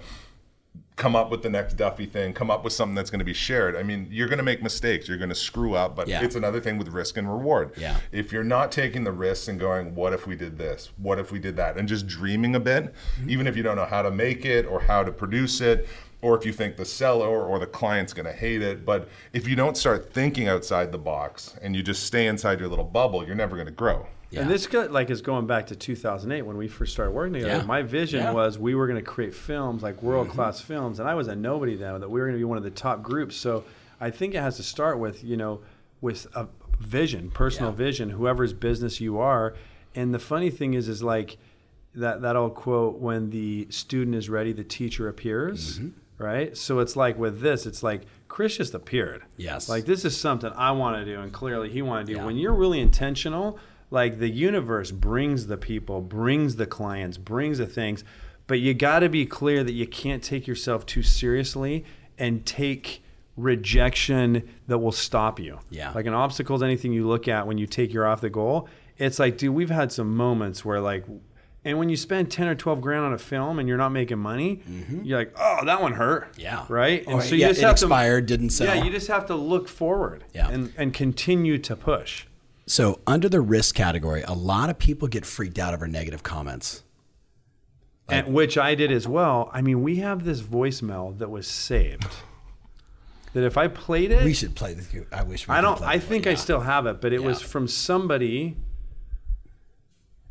come up with the next Dougie thing, come up with something that's going to be shared. I mean, you're going to make mistakes, you're going to screw up, but Yeah. it's another thing with risk and reward. Yeah. If you're not taking the risks and going, what if we did this? What if we did that? And just dreaming a bit, Mm-hmm. even if you don't know how to make it or how to produce it, or if you think the seller or the client's going to hate it, but if you don't start thinking outside the box and you just stay inside your little bubble, you're never going to grow. Yeah. And this like is going back to 2008 when we first started working together. Yeah. My vision Yeah. was we were going to create films like world class mm-hmm. films, and I was a nobody then. That we were going to be one of the top groups. So I think it has to start with you know with a vision, personal vision, whoever's business you are. And the funny thing is, is like that that old quote: "When the student is ready, the teacher appears." Mm-hmm. right? So it's like with this, it's like Chris just appeared. Yes. Like this is something I want to do, and clearly he wanted to do. When you're really intentional, like the universe brings the people, brings the clients, brings the things, but you got to be clear that you can't take yourself too seriously and take rejection that will stop you. Yeah. Like an obstacle is anything you look at when you take your off the goal. It's like, dude, we've had some moments where like, and when you spend ten or twelve grand on a film and you're not making money, you're like, oh, that one hurt. Mm-hmm. Yeah. Right. Or, yeah, it expired, didn't sell. Yeah, you just have to look forward. Yeah. And and continue to push. So, under the risk category, a lot of people get freaked out over negative comments. and which I did as well. I mean, we have this voicemail that was saved. That if I played it, We should play this. I wish we I could don't. I think Yeah. I still have it, but it was from somebody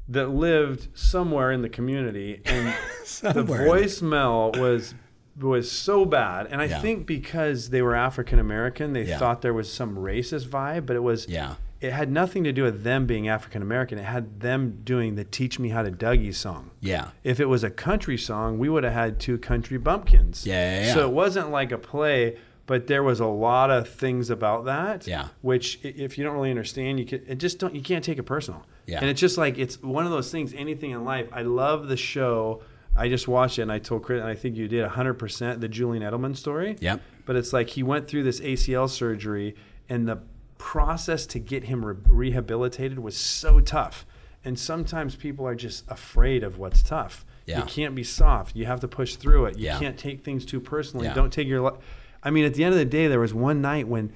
that lived somewhere in the community, and the the- voicemail was was so bad. And I Yeah. think because they were African American, they Yeah. thought there was some racist vibe, but it was. Yeah. It had nothing to do with them being African American. It had them doing the "Teach Me How to Dougie" song. Yeah. If it was a country song, we would have had two country bumpkins. Yeah, yeah, yeah. So it wasn't like a play, but there was a lot of things about that. Yeah. Which, if you don't really understand, you can it just don't. You can't take it personal. Yeah. And it's just like it's one of those things. Anything in life. I love the show. I just watched it and I told Chris, and I think you did 100% the Julian Edelman story. Yep. But it's like he went through this ACL surgery, and the process to get him re- rehabilitated was so tough. And sometimes people are just afraid of what's tough. Yeah. You can't be soft. You have to push through it. You Yeah. can't take things too personally. Yeah. Don't take your. Li- I mean, at the end of the day, there was one night when,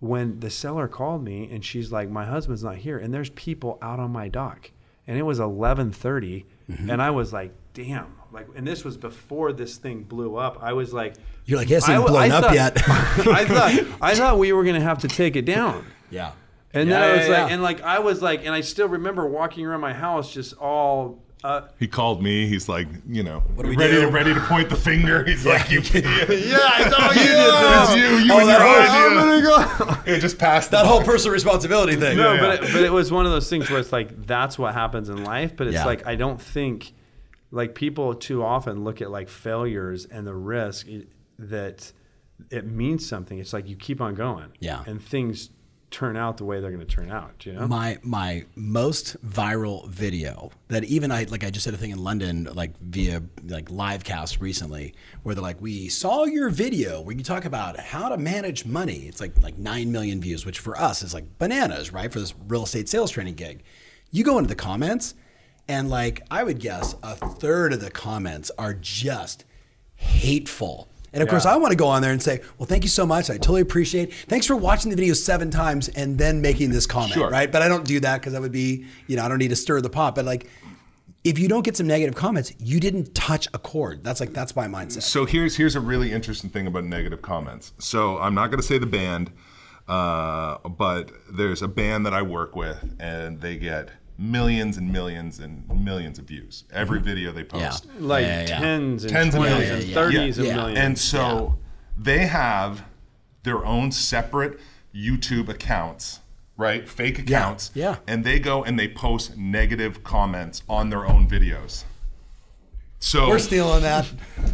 when the seller called me and she's like, "My husband's not here," and there's people out on my dock, and it was 11:30, Mm-hmm. and I was like, "Damn!" Like, and this was before this thing blew up. I was like, You're like, yes, I ain't blown I up thought- yet. I thought I thought we were gonna have to take it down. yeah. And Yeah, then I yeah, was like, yeah. and like I was like, and I still remember walking around my house just all. Uh, He called me. He's like, you know, do we ready to ready to point the finger. He's like, you idiot. yeah, it's all you It's you. You Oh, and that your whole- idea. Yeah, just pass the That whole personal responsibility thing. No, Yeah, but it, but it was one of those things where it's like that's what happens in life. But it's Yeah. like I don't think like people too often look at like failures and the risk that it means something. It's like you keep on going. Yeah. and things turn out the way they're going to turn out. You know. my my most viral video that even I like I just did a thing in London like via like live cast recently where they're like we saw your video where you talk about how to manage money it's like like 9 million views which for us is like bananas right for this real estate sales training gig you go into the comments and like I would guess a third of the comments are just hateful and of course, I want to go on there and say, "Well, thank you so much. I totally appreciate. It. Thanks for watching the video seven times and then making this comment." Sure. Right? But I don't do that because that would be, you know, I don't need to stir the pot. But like, if you don't get some negative comments, you didn't touch a chord. That's like that's my mindset. So here's here's a really interesting thing about negative comments. So I'm not going to say the band, uh, but there's a band that I work with, and they get millions and millions and millions of views every video they Mm-hmm. Yeah. post. like Yeah, yeah, yeah. tens and Tens of millions. and Yeah, thirties yeah, of millions. And so they have their own separate YouTube accounts, right? Fake accounts. yeah. And they go and they post negative comments on their own videos. So We're stealing that.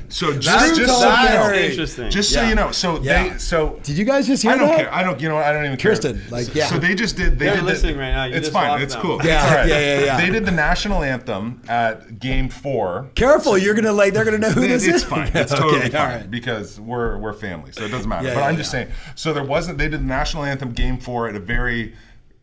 so just, That's just so so you know, interesting. just so Yeah. you know, so Yeah. they so Did you guys just hear I don't that? care. I don't. You know. I don't even care. Kirsten, like, so, yeah. So they just did. They They're did the- listening right now. You it's fine. It's them. cool. Yeah, It's all right. yeah, yeah, yeah. They did the national anthem at Game Four. Careful, you're gonna like they're gonna know who It- this it's is. fine. It's totally all fine right. because we're we're family, so it doesn't matter. Yeah, but yeah, I'm just saying. So there wasn't. They did the national anthem game four at a very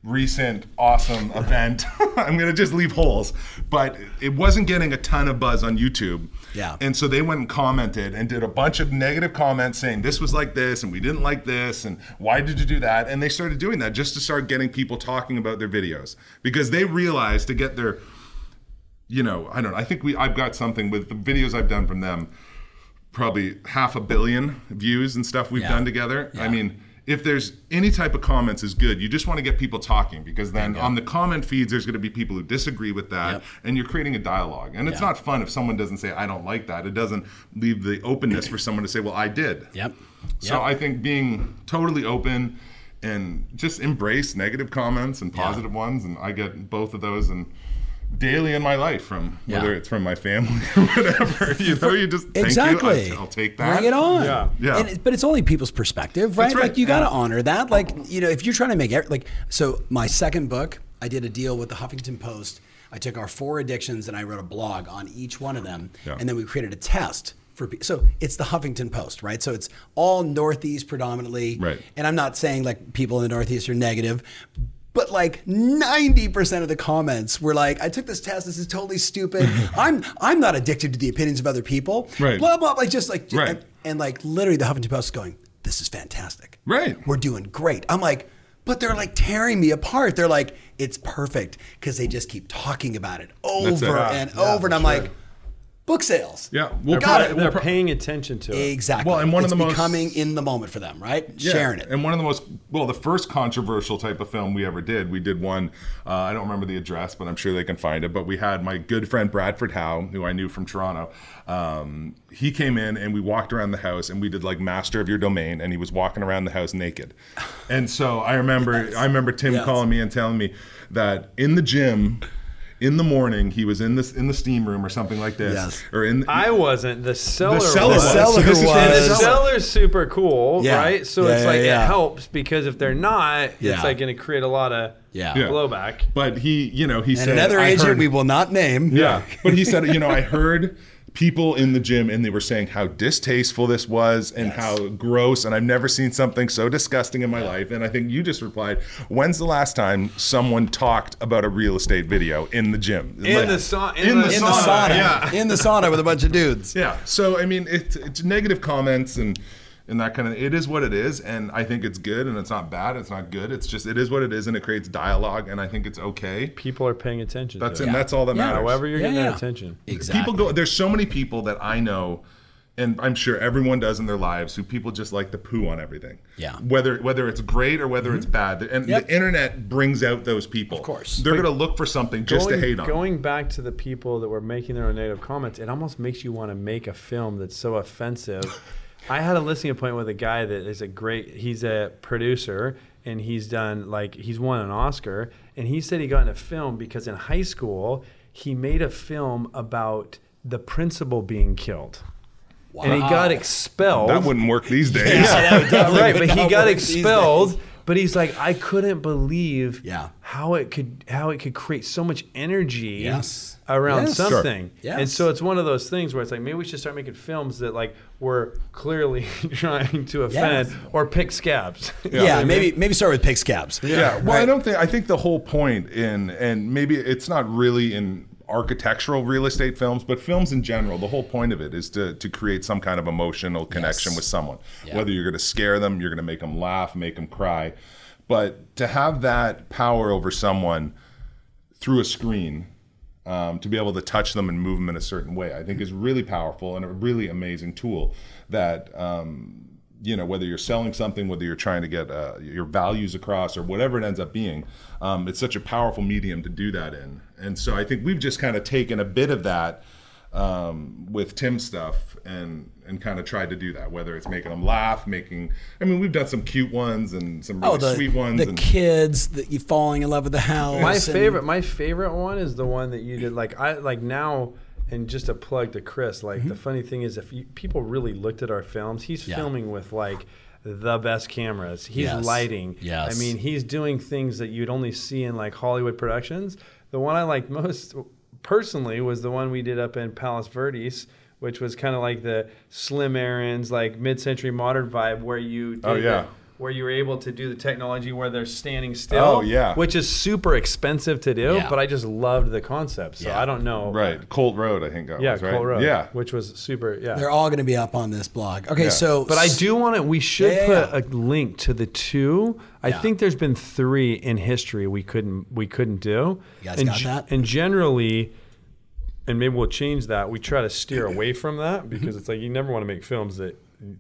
recent awesome event. I'm gonna just leave holes, but it wasn't getting a ton of buzz on YouTube. Yeah. And so they went and commented and did a bunch of negative comments saying this was like this and we didn't like this and why did you do that? And they started doing that just to start getting people talking about their videos because they realized to get their you know, I don't know. I think we I've got something with the videos I've done from them, probably half a billion views and stuff we've Yeah. done together. I mean, if there's any type of comments is good. You just want to get people talking because then on the comment feeds there's going to be people who disagree with that Yep. and you're creating a dialogue. And it's Yeah. not fun if someone doesn't say I don't like that. It doesn't leave the openness for someone to say, "Well, I did." Yep. So Yep. I think being totally open and just embrace negative comments and positive ones, and I get both of those, and daily in my life from Yeah. whether it's from my family or whatever. You know, you just thank exactly. you. I, will take that. Bring it on. Yeah. Yeah. And it- but it's only people's perspective, right? Right, Like you got to yeah. honor that. Like you know, if you're trying to make every, like so, my second book, I did a deal with the Huffington Post. I took our four addictions and I wrote a blog on each one of them, Yeah. and then we created a test. For, pe- so it's the Huffington Post, right? So it's all Northeast predominantly, Right. And I'm not saying like people in the Northeast are negative, but like 90% of the comments were like, I took this test, this is totally stupid. I'm I'm not addicted to the opinions of other people. Right. Blah blah like just like Right. and, and, like literally the Huffington Post is going, This is fantastic. Right. We're doing great. I'm like, but they're like tearing me apart. They're like, it's perfect because they just keep talking about it That's it. over and yeah, over. And I'm sure. like, book sales. Yeah, They're, we'll Got pay- it. they're We'll pro- paying attention to it. Exactly. Well, and one of it's the most- becoming in the moment for them, right? Yeah, Sharing it. And one of the most well, the first controversial type of film we ever did, we did one. Uh, I don't remember the address, but I'm sure they can find it. But we had my good friend Bradford Howe, who I knew from Toronto. Um, he came in and we walked around the house and we did like master of your domain, and he was walking around the house naked. And so I remember, I remember Tim Yes. calling me and telling me that in the gym. In the morning, he was in this in the steam room or something like this, Yes. or in the, I wasn't. The seller. the seller was. was. seller So this was. And the the seller's super cool, Yeah. right? So Yeah, it's yeah, like yeah. it helps because if they're not, Yeah. it's like going to create a lot of Yeah. Yeah. blowback. But he, you know, he And said another agent heard- we will not name. Yeah. but he said, you know, I heard people in the gym and they were saying how distasteful this was and Yes. how gross and I've never seen something so disgusting in my life. And I think you just replied, when's the last time someone talked about a real estate video in the gym? In Like- the sa- in in the the In the sauna. sauna. Yeah. In the sauna with a bunch of dudes. Yeah. So I mean, it's it's negative comments and and that kind of. It is what it is, and I think it's good, and it's not bad. It's not good. It's just it is what it is, and it creates dialogue, and I think it's okay. People are paying attention. That's to it. and that's all that Yeah. matters. However, you're getting Yeah. that attention. Exactly. People go. There's so many people that I know, and I'm sure everyone does in their lives, who people just like to poo on everything. Yeah. Mm-hmm. Whether whether it's great or whether it's bad, and Yep. the internet brings out those people. Of course. they're gonna look for something just going, to hate on. Going back to the people that were making their own negative comments, it almost makes you want to make a film that's so offensive. I had a listening appointment with a guy that is a great. He's a producer and he's done like he's won an Oscar. And he said he got into film because in high school he made a film about the principal being killed, and he got expelled. that wouldn't work these days. that would right, but he got expelled. Days. But he's like, I couldn't believe Yeah. how it could how it could create so much energy Yes. around Yes. Sure. something. Yes. And so it's one of those things where it's like maybe we should start making films that like were clearly trying to offend Yes. or pick scabs. Yeah, maybe maybe start with pick scabs. Yeah. Well, I don't think. I think the whole point in, and maybe it's not really in architectural real estate films, but films in general. The whole point of it is to to create some kind of emotional connection Yes. with someone. Yeah. Whether you're going to scare them, you're going to make them laugh, make them cry, but to have that power over someone through a screen. Um, to be able to touch them and move them in a certain way, I think is really powerful and a really amazing tool. That um, you know, whether you're selling something, whether you're trying to get uh, your values across, or whatever it ends up being, um, it's such a powerful medium to do that in. And so I think we've just kind of taken a bit of that um, with Tim's stuff and and kind of tried to do that. Whether it's making them laugh, making I mean, we've done some cute ones and some really Oh, the, sweet ones. the and, kids that you falling in love with the house. my and- favorite my favorite one is the one that you did like I like now and just a plug to Chris like the funny thing is if you, people really looked at our films he's Mm-hmm. Yeah. filming with like the best cameras he's Yes. lighting Yes. I mean he's doing things that you'd only see in like Hollywood productions the one I liked most personally was the one we did up in Palos Verdes which was kind of like the Slim Aarons like mid-century modern vibe where you did Oh, yeah. Where you're able to do the technology where they're standing still Oh, yeah. which is super expensive to do, Yeah. but I just loved the concept. So Yeah. I don't know. right, Colt Road, I think that Yeah, was right. Colt Road. Yeah, Which was super. Yeah. They're all going to be up on this blog. Okay, Yeah. so but I do want to. We should Yeah, yeah, put a link to the two. I Yeah. think there's been three in history we couldn't we couldn't do. You guys and, got ge- that? And generally, and maybe we'll change that. We try to steer away from that because it's like you never want to make films that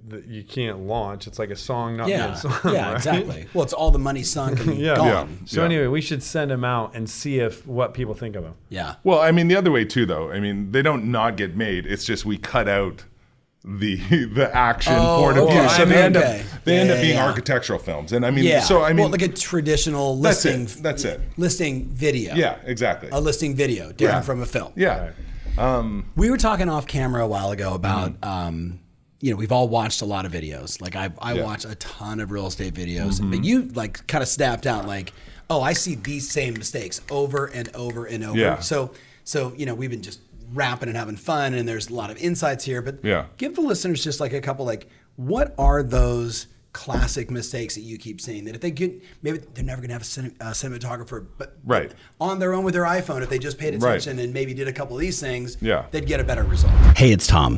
that you can't launch. It's like a song not Yeah, being sung. yeah, right? exactly. Well, it's all the money sunk and Yeah. gone. Yeah. So anyway, we should send them out and see if what people think of them. Yeah. Well, I mean, the other way too, though. I mean, they don't not get made. It's just we cut out the the action Oh, point of okay. view, so I they mean, end okay. up They end up being yeah. architectural films, and I mean, Yeah. so I mean, well, like a traditional That's it. listing. That's it. Listing video. yeah, exactly. A listing video, different Yeah. from a film. yeah, We were talking off camera a while ago about, Mm-hmm. um, you know, we've all watched a lot of videos. Like I, I Yeah. watch a ton of real estate videos, Mm-hmm. but you like kind of snapped out like, oh, I see these same mistakes over and over and over. Yeah. So, so you know, we've been just rapping and having fun, and there's a lot of insights here. But Yeah. give the listeners just like a couple, like, what are those? Classic mistakes that you keep seeing that if they get maybe they're never gonna have a, cine, a cinematographer, but Right. on their own with their iPhone, if they just paid Right. attention and maybe did a couple of these things, Yeah. they'd get a better result. Hey, it's Tom.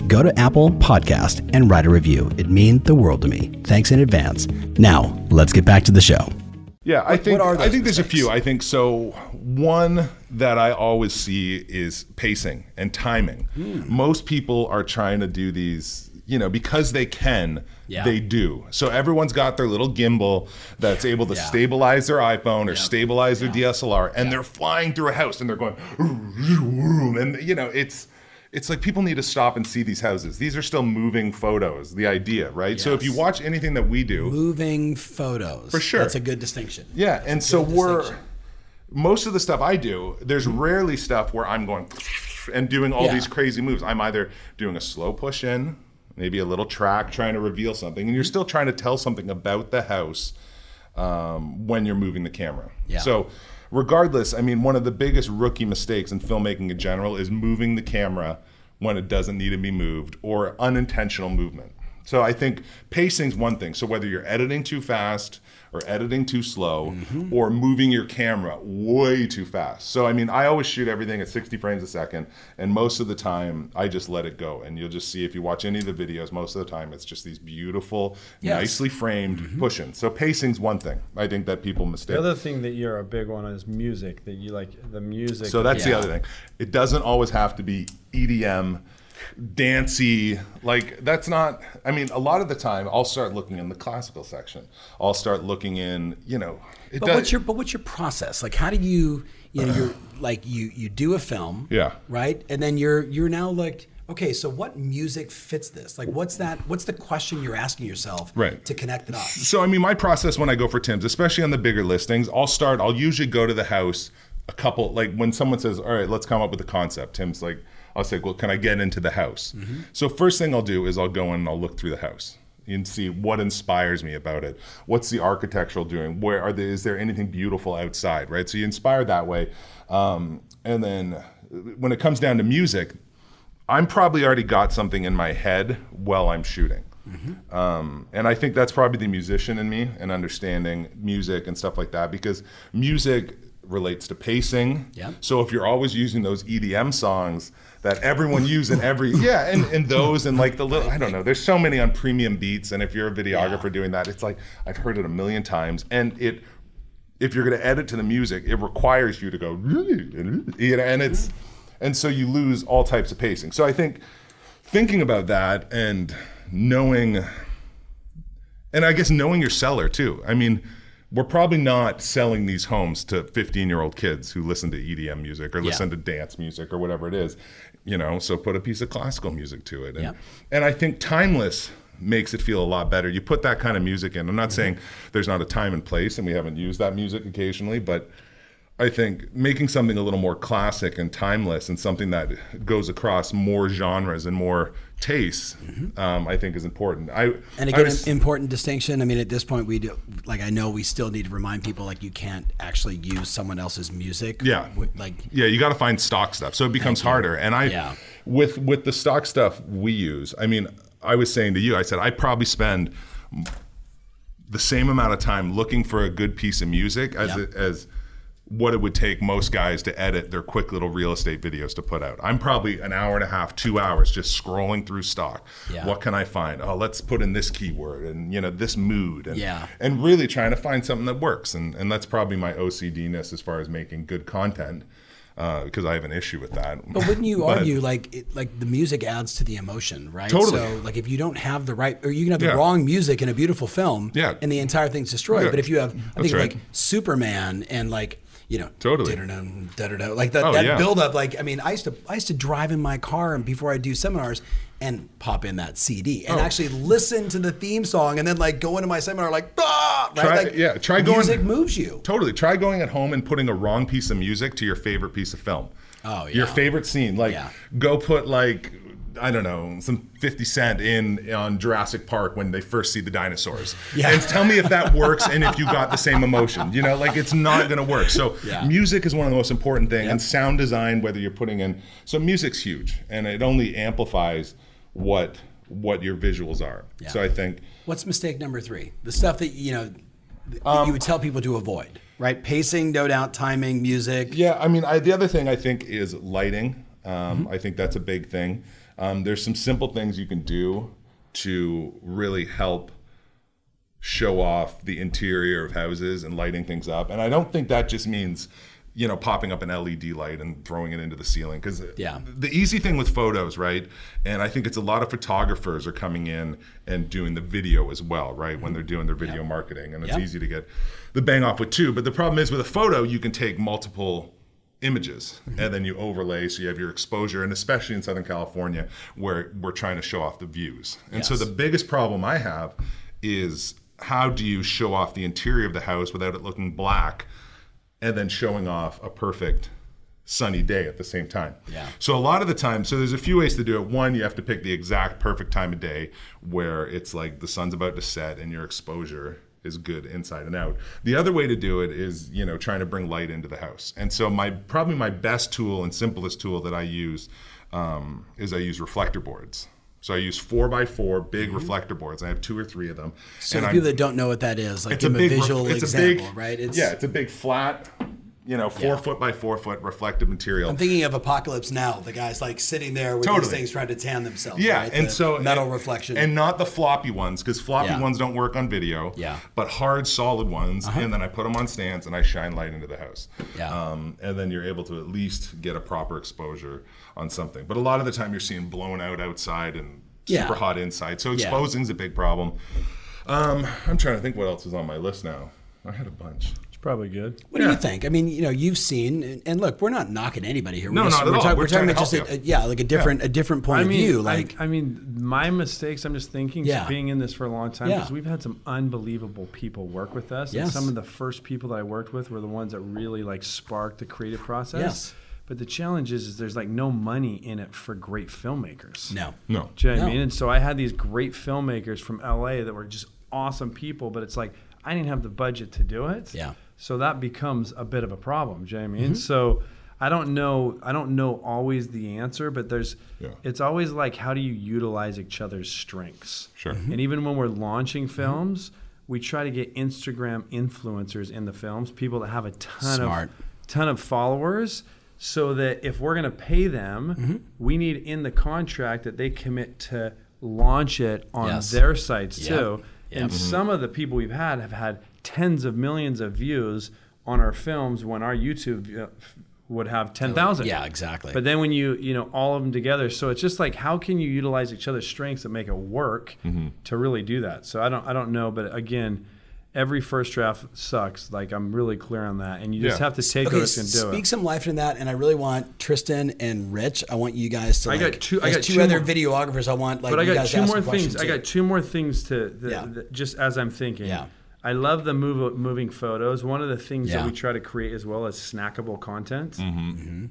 go to Apple Podcast and write a review. It means the world to me. Thanks in advance. Now, let's get back to the show. Yeah, I think I those think there's a few. I think so. One that I always see is pacing and timing. Hmm. Most people are trying to do these, you know, because they can. Yeah. They do. So everyone's got their little gimbal that's able to Yeah. stabilize their iPhone or stabilize their DSLR, and they're flying through a house and they're going, and you know, it's. It's like people need to stop and see these houses. These are still moving photos. The idea, right? So if you watch anything that we do, Moving photos. For sure. That's a good distinction. yeah, and so we're most of the stuff I do. There's rarely stuff where I'm going and doing all Yeah. these crazy moves. I'm either doing a slow push in, maybe a little track, trying to reveal something, and you're still trying to tell something about the house um, when you're moving the camera. Yeah. So, regardless, I mean, one of the biggest rookie mistakes in filmmaking in general is moving the camera when it doesn't need to be moved or unintentional movement. So I think pacing's one thing. So whether you're editing too fast or editing too slow Mm-hmm. or moving your camera way too fast. So I mean, I always shoot everything at 60 frames a second and most of the time I just let it go. And you'll just see if you watch any of the videos, most of the time it's just these beautiful, Yes. nicely framed Mm-hmm. pushing. So pacing's one thing I think that people mistake. The other thing that you're a big one is music. That you like the music. So that's the other thing. It doesn't always have to be EDM, dancey. Like that's not. I mean, a lot of the time, I'll start looking in the classical section. I'll start looking in. You know, it But does. what's your but what's your process? Like how do you you know you're like you you do a film. Yeah. Right? And then you're you're now like okay, so what music fits this? Like what's that what's the question you're asking yourself Right. to connect the dots? So I mean, my process when I go for Tim's, especially on the bigger listings, I'll start. I'll usually go to the house a couple. Like when someone says, "All right, let's come up with a concept," Tim's like, I'll say, "Well, can I get into the house?" So first thing I'll do is I'll go in and I'll look through the house and see what inspires me about it. What's the architectural doing? Where are there? Is there anything beautiful outside? Right. So you inspire that way, um, and then when it comes down to music, I'm probably already got something in my head while I'm shooting. Um, and I think that's probably the musician in me and understanding music and stuff like that because music relates to pacing. Yep. So if you're always using those EDM songs that everyone uses in every yeah, and, and those and like the little I don't know, there's so many on premium beats, and if you're a videographer Yeah. doing that, it's like I've heard it a million times, and it if you're going to edit to the music, it requires you to go, you know, and it's, mm-hmm. and so you lose all types of pacing. So I think thinking about that and knowing, and I guess knowing your seller too. I mean, we're probably not selling these homes to 15 year old kids who listen to EDM music or listen to dance music or whatever it is, you know, so put a piece of classical music to it. And, Yep. and I think timeless makes it feel a lot better. You put that kind of music in. I'm not mm-hmm. saying there's not a time and place and we haven't used that music occasionally, but I think making something a little more classic and timeless and something that goes across more genres and more tastes, um, I think is important. I And I again, was- an important distinction. I mean, at this point, we do like I know we still need to remind people like you can't actually use someone else's music. Yeah. Like yeah, you got to find stock stuff, so it becomes harder. And I, Yeah. with with the stock stuff we use, I mean, I was saying to you, I said I probably spend the same amount of time looking for a good piece of music as it, as what it would take most guys to edit their quick little real estate videos to put out. I'm probably an hour and a half, two hours just scrolling through stock. Yeah. What can I find? Oh, let's put in this keyword and you know this mood and Yeah. and really trying to find something that works. And and that's probably my OCDness as far as making good content uh, because I have an issue with that. But wouldn't you But- argue like it, like the music adds to the emotion, right? Totally. So like if you don't have the right, or you can have the Yeah. wrong music in a beautiful film, Yeah. and the entire thing's destroyed. Yeah. But if you have, I That's think right. like Superman and like you know, Totally. like that, Oh, that yeah. build up. Like I mean, I used to I used to drive in my car and before I do seminars and pop in that CD and Oh. actually listen to the theme song and then like go into my seminar like ah, right? Try- like, yeah, try going- Music moves you. Totally. Try going at home and putting a wrong piece of music to your favorite piece of film. Oh, yeah. Your favorite scene. Like, Yeah. go put like I don't know some Fifty Cent in on Jurassic Park when they first see the dinosaurs. Yeah. And tell me if that works and if you got the same emotion. You know, like it's not going to work. So Yeah. music is one of the most important things, Yep. and sound design. Whether you're putting in so music's huge, and it only amplifies what what your visuals are. Yeah. So I think. What's mistake number three? The stuff that you know that Um, you would tell people to avoid, right? Pacing, no doubt, timing, music. Yeah, I mean, I, the other thing I think is lighting. Um, Mm-hmm. I think that's a big thing. Um, there's some simple things you can do to really help show off the interior of houses and lighting things up. And I don't think that just means, you know, popping up an LED light and throwing it into the ceiling. Because Yeah. the easy thing with photos, right? And I think it's a lot of photographers are coming in and doing the video as well, right? When they're doing their video marketing, and it's Yeah. easy to get the bang off with two. But the problem is with a photo, you can take multiple images and then you overlay so you have your exposure and especially in southern california where we're trying to show off the views and so the biggest problem i have is how do you show off the interior of the house without it looking black and then showing off a perfect sunny day at the same time. Yeah. So a lot of the time, so there's a few ways to do it. One, you have to pick the exact perfect time of day where it's like the sun's about to set and your exposure is good inside and out. The other way to do it is, you know, trying to bring light into the house. And so my probably my best tool and simplest tool that I use um, is I use reflector boards. So I use four by four big reflector boards. I have two or three of them. Mm-hmm. So And the I'm- people that don't know what that is, like a give a ref- visual a example, big- right? It's, yeah, it's a big flat, you know, four Yeah. foot by four foot reflective material. I'm thinking of Apocalypse Now. The guys like sitting there with Totally. these things trying to tan themselves. yeah, right? and The so metal and, reflection. and not the floppy ones because floppy Yeah. ones don't work on video. Yeah. Uh-huh. but hard solid ones, and then I put them on stands and I shine light into the house. Yeah. um, and then you're able to at least get a proper exposure on something. But a lot of the time you're seeing blown out outside and Yeah. super hot inside, so Yeah. exposing's a big problem. Um, I'm trying to think what else is on my list now. I had a bunch. It's probably good. what do you think? I mean, you know, you've seen, and, and look, we're not knocking anybody here. We're No, just, not at we're all. talk- We're we're talking about just a, a- yeah, like a different a different point I of view. Like, I, mean, my mistakes. I'm just thinking, Yeah. being in this for a long time, Yeah. because we've had some unbelievable people work with us. Yes. And some of the first people that I worked with were the ones that really like sparked the creative process. Yes. But the challenge is, is there's like no money in it for great filmmakers. no, No. Do you know what No. I mean? And so I had these great filmmakers from LA that were just awesome people, but it's like I didn't have the budget to do it. Yeah. So that becomes a bit of a problem. Do you know I mean? Mm-hmm. So I don't know. I don't know always the answer, but there's. Yeah. It's always like how do you utilize each other's strengths? Sure. Mm-hmm. And even when we're launching films, we try to get Instagram influencers in the films, people that have a ton Smart. of ton of followers so that if we're going to pay them, Mm-hmm. we need in the contract that they commit to launch it on Yes. their sites Yep. too. And Mhm. some of the people we've had have had tens of millions of views on our films when our YouTube uh, would have 10,000. Yeah, exactly. But then when you, you know, all of them together, so it's just like how can you utilize each other's strengths that make it work Mm-hmm. to really do that? So I don't I don't know, but again, every first draft sucks. Like I'm really clear on that, and you just Yeah. have to take okay, a risk and do speak it. Speak some life into that, and I really want Tristan and Rich. I want you guys to. I Like, got two- I got two two other more- videographers. I want like. but I you got guys two ask more things. questions I got two more things to the, Yeah. the- just as I'm thinking. Yeah. I love the move, moving photos. One of the things Yeah. that we try to create as well as snackable content. Mm-hmm. Mm-hmm.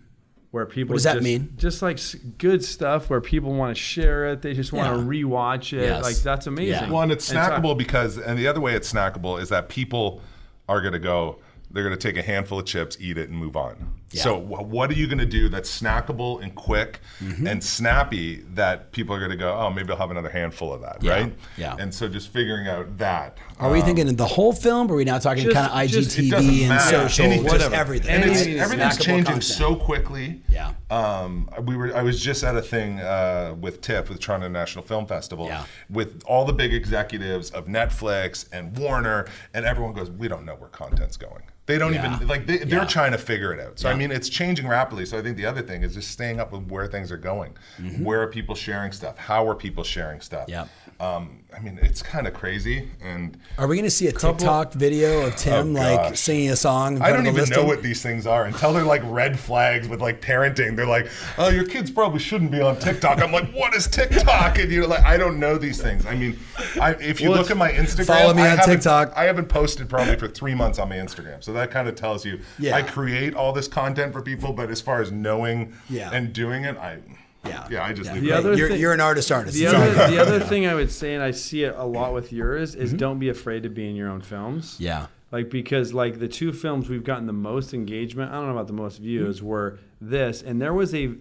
Where people What does that just, mean? Just like good stuff where people want to share it, they just want Yeah. to rewatch it. Yes. Like that's amazing. Yeah. Well, and it's so- snackable because, and the other way it's snackable is that people are going to go, they're going to take a handful of chips, eat it, and move on. So what are you going to do that's snackable and quick Mm-hmm. and snappy that people are going to go, oh, maybe I'll have another handful of that, Yeah, right? yeah. And so just figuring out that. Are we Um, thinking the whole film? Or are we now talking just- kind of IGTV doesn't and matter. social, Anything. just everything? and it's, everything's changing content. so quickly. Yeah. Um, we were. I was just at a thing uh, with TIFF, with Toronto National Film Festival, Yeah. with all the big executives of Netflix and Warner, and everyone goes, "We don't know where content's going." They don't Yeah. even like. They, they're Yeah. trying to figure it out. So I Yeah. Mean, it's changing rapidly. So I think the other thing is just staying up with where things are going. Where are people sharing stuff? How are people sharing stuff? Mm-hmm. Yeah. Um, I mean, it's kind of crazy, and Are we going to see a TikTok video of Tim Oh, like singing a song? I don't even know what these things are until they're like red flags with like parenting. They're like, "Oh, your kids probably shouldn't be on TikTok." I'm like, "What is TikTok?" And you're like, "I don't know these things." I mean, I, if you Well, look at my Instagram, Follow me I on TikTok. I haven't posted probably for three months on my Instagram, so that kind of tells you Yeah. I create all this content for people, but as far as knowing Yeah. and doing it, I Yeah. yeah, I just Yeah. leave The it. other you're, thing- you're an artist artist. The other, the other thing I would say, and I see it a lot with yours, Mm-hmm. is don't be afraid to be in your own films. Yeah. Like because like the two films we've gotten the most engagement, I don't know about the most views, Mm-hmm. were this, and there was a,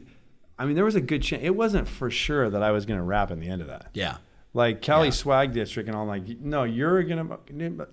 I mean there was a good chance. It wasn't for sure that I was going to rap in the end of that. Yeah. Like Cali Yeah. Swag District and all like no, you're gonna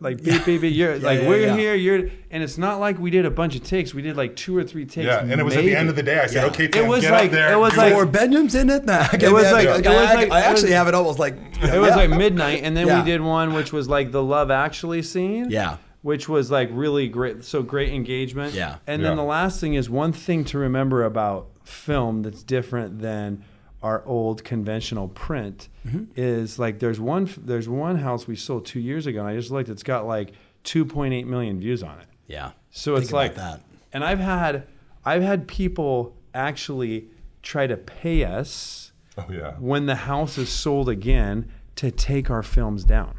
like beep beep beep. You're like yeah, we're yeah. here. You're and it's not like we did a bunch of takes. We did like two or three takes. Yeah, and it was at the end of the day. I said, Yeah. "Okay, It Tim, was get like- up there." it was do like- Four bedrooms in it. Nah, It was like- I, it was I- like- I it actually was- have it almost like It was like midnight, and then Yeah. we did one which was like the Love Actually scene. Yeah. Which was like really great. So great engagement. Yeah. And Yeah. then the last thing is one thing to remember about film that's different than our old conventional print Mm-hmm. is like there's one there's one house we sold two years ago, and I just looked. It's got like 2.8 million views on it. yeah. So it's like that. And I've had I've had people actually try to pay us Oh yeah. when the house is sold again to take our films down.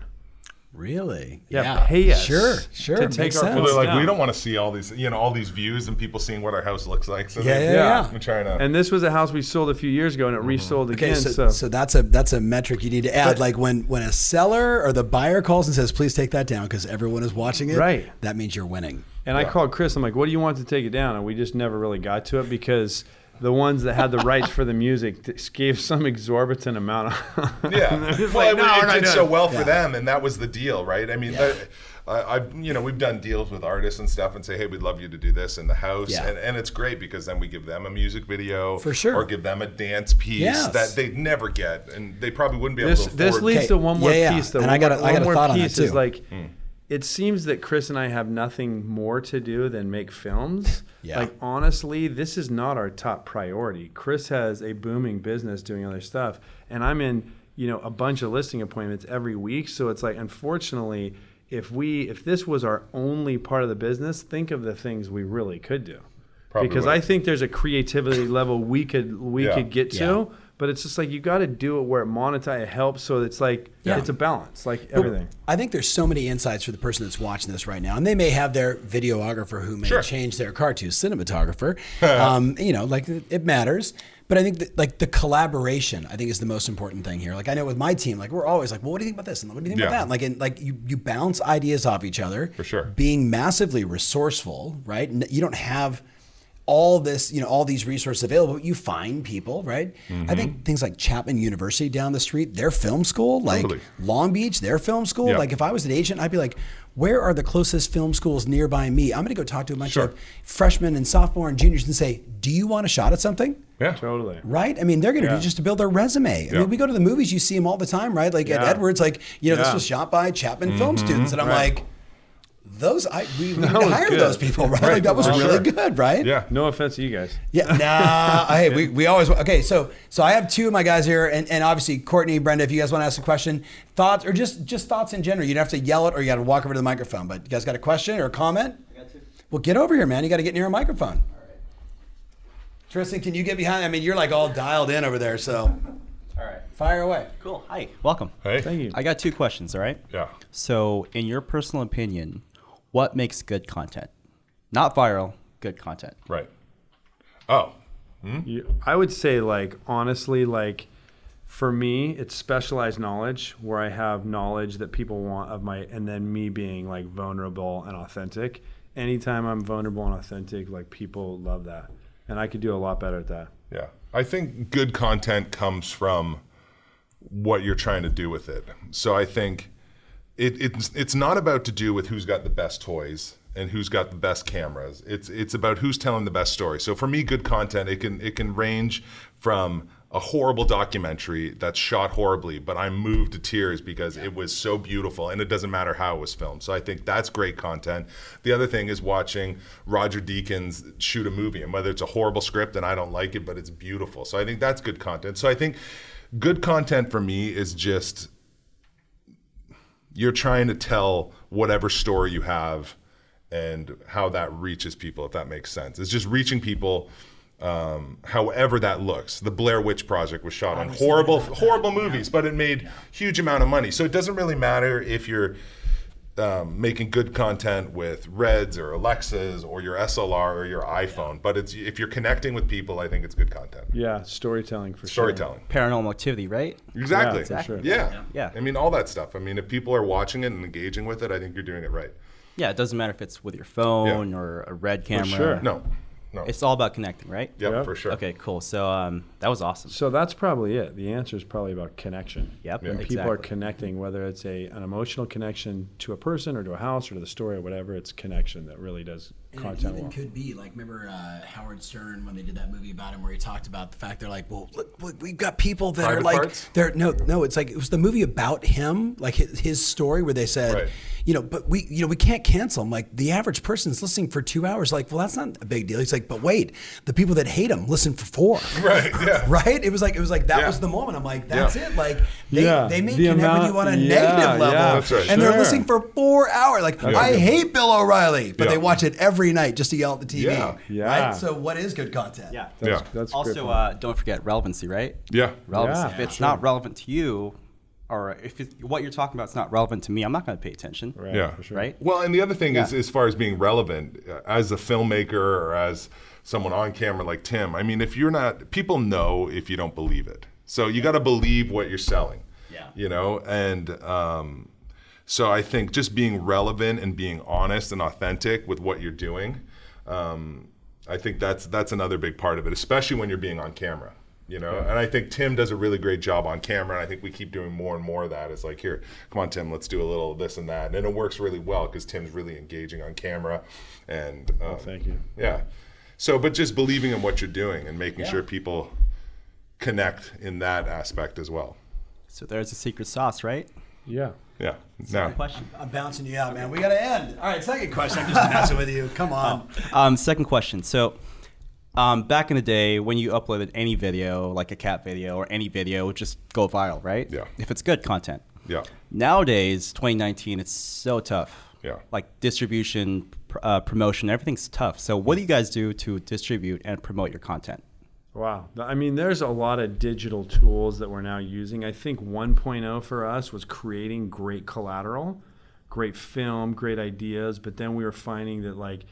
Really? Yeah, pay us Sure, sure. to take makes our sense. Like, down. we don't want to see all these, you know, all these views and people seeing what our house looks like. So Yeah, they, yeah, yeah. I'm trying to. And this was a house we sold a few years ago, and it mm-hmm. resold Okay, again. so, so, so that's a that's a metric you need to add. But- like when when a seller or the buyer calls and says, "Please take that down," because everyone is watching it. Right. That means you're winning. and I called Chris. I'm like, "What do you want to take it down?" And we just never really got to it because the ones that had the rights for the music gave some exorbitant amount. Of, Yeah, And they're just well, like, it, "No, it we're did so it." well for Yeah. them, and that was the deal, right? I mean, Yeah. I, I, you know, we've done deals with artists and stuff, and say, hey, we'd love you to do this in the house, Yeah. and, and it's great because then we give them a music video, For sure. or give them a dance piece Yes. that they'd never get, and they probably wouldn't be able This to afford. this leads Okay, to one more yeah, yeah. piece though. And I got a- more- I got a one more thought on that, piece is too. like hmm. It seems that Chris and I have nothing more to do than make films. Yeah. Like honestly, this is not our top priority. Chris has a booming business doing other stuff, and I'm in you know a bunch of listing appointments every week. So it's like unfortunately, if we if this was our only part of the business, think of the things we really could do. Probably because would. I think there's a creativity level we could we Yeah. could get to. Yeah. But it's just like you got to do it where it monetize it helps. So it's like Yeah. it's a balance, like But everything. I think there's so many insights for the person that's watching this right now, and they may have their videographer who may Sure. change their car to cinematographer. um, you know, like it it matters. But I think that, like the collaboration, I think is the most important thing here. Like I know with my team, like we're always like, well, what do you think about this? And what do you think Yeah. about that? Like, and like you you bounce ideas off each other For sure. Being massively resourceful, right? You don't have all this, you know, all these resources available. But you find people, right? I Mm-hmm. think things like Chapman University down the street, their film school, like Totally. Long Beach, their film school. Yeah. Like if I was an agent, I'd be like, where are the closest film schools nearby me? I'm going to go talk to a bunch Sure. of freshmen and sophomore and juniors and say, do you want a shot at something? yeah, Totally. Right? I mean, they're going to Yeah. do just to build their resume. I Yeah. mean, we go to the movies, you see them all the time, right? Like at Edwards, like, you know, this was shot by Chapman film Mm-hmm. students. And I'm Right. like, those, I, we, we need to hire good. those people, right? Like that was For really sure. good, right? yeah. No offense to you guys. Yeah, nah. hey, we, we always okay. So so I have two of my guys here, and, and obviously Courtney, Brenda. If you guys want to ask a question, thoughts, or just just thoughts in general, you don't have to yell it or you got to walk over to the microphone. But you guys got a question or a comment? I got two. Well, get over here, man. You got to get near a microphone. All right. Tristan, can you get behind? I mean, you're like all dialed in over there, so All right. fire away. Cool. Hi. Welcome. Hey, Thank you. I got two questions. All right. yeah. So, in your personal opinion, what makes good content? Not viral, good content. Right. Oh, hmm? You, I would say, like, honestly, like, for me, it's specialized knowledge where I have knowledge that people want of my, and then me being like vulnerable and authentic. anytime I'm vulnerable and authentic, like people love that, and I could do a lot better at that. Yeah. I think good content comes from what you're trying to do with it. So I think it, it's it's not about to do with who's got the best toys and who's got the best cameras. It's it's about who's telling the best story. So for me, good content it can it can range from a horrible documentary that's shot horribly, but I'm moved to tears because it was so beautiful and it doesn't matter how it was filmed. So I think that's great content. The other thing is watching Roger Deakins shoot a movie and whether it's a horrible script and I don't like it, but it's beautiful. So I think that's good content. So I think good content for me is just you're trying to tell whatever story you have and how that reaches people, if that makes sense. It's just reaching people um, however that looks. The Blair Witch Project was shot on horrible, horrible movies, but it made huge amount of money. So it doesn't really matter if you're um, making good content with Reds or Alexas or your SLR or your iPhone. But it's if you're connecting with people, I think it's good content. Yeah, storytelling for sure. Storytelling. Paranormal activity, right? Exactly. Yeah, for sure. Yeah. Yeah. I mean, all that stuff. I mean, if people are watching it and engaging with it, I think you're doing it right. Yeah, it doesn't matter if it's with your phone or a red camera. For sure. No, no. It's all about connecting, right? yep, Yeah. for sure. Okay, cool. So um, that was awesome. So that's probably it. The answer is probably about connection. Yep, Yeah. When exactly. people are connecting, whether it's a an emotional connection to a person or to a house or to the story or whatever, it's connection that really does And it even well. could be like remember uh, Howard Stern when they did that movie about him where he talked about the fact they're like, well, look, look we've got people that Private are like, Parts? they're no, no, it's like it was the movie about him, like his, his story where they said, Right. you know, but we, you know, we can't cancel him. Like the average person's listening for two hours. Like, well, that's not a big deal. He's like, but wait, the people that hate him listen for four. Right, yeah. Right. It was like it was like that Yeah. was the moment. I'm like, that's Yeah. it. Like they, Yeah, they may the connect with amount- you on a yeah, negative level, yeah, That's right. and they're listening for four hours. Like I hate Bill O'Reilly, but Yeah. they watch it every night just to yell at the TV. Yeah. Yeah. Right. So what is good content? yeah. That's, Yeah. that's Also, uh, don't forget relevancy, right? Yeah. Relevancy. Yeah, if it's sure. not relevant to you, or if it, what you're talking about is not relevant to me, I'm not going to pay attention. right, Yeah. for sure. Right? Well, and the other thing is, as far as being relevant, uh, as a filmmaker or as someone on camera like Tim, I mean, if you're not, people know if you don't believe it. So you got to believe what you're selling. Yeah. You know, and um, so I think just being relevant and being honest and authentic with what you're doing, um, I think that's that's another big part of it, especially when you're being on camera. You know, and I think Tim does a really great job on camera, and I think we keep doing more and more of that. It's like, here, come on, Tim, let's do a little of this and that, and it works really well because Tim's really engaging on camera, and um, Thank you. yeah. So, but just believing in what you're doing and making sure people connect in that aspect as well. So there's a secret sauce, right? Yeah. Yeah. Now, Question. I'm bouncing you out, man. We got to end. All right, second question. I'm just messing with you. Come on. Um, second question. So, um, back in the day, when you uploaded any video, like a cat video or any video, it would just go viral, right? Yeah. If it's good content. yeah. Nowadays, 2019, it's so tough. Yeah. Like distribution, pr- uh, promotion, everything's tough. So, what do you guys do to distribute and promote your content? Wow. I mean, there's a lot of digital tools that we're now using. I think 1.0 for us was creating great collateral, great film, great ideas, but then we were finding that like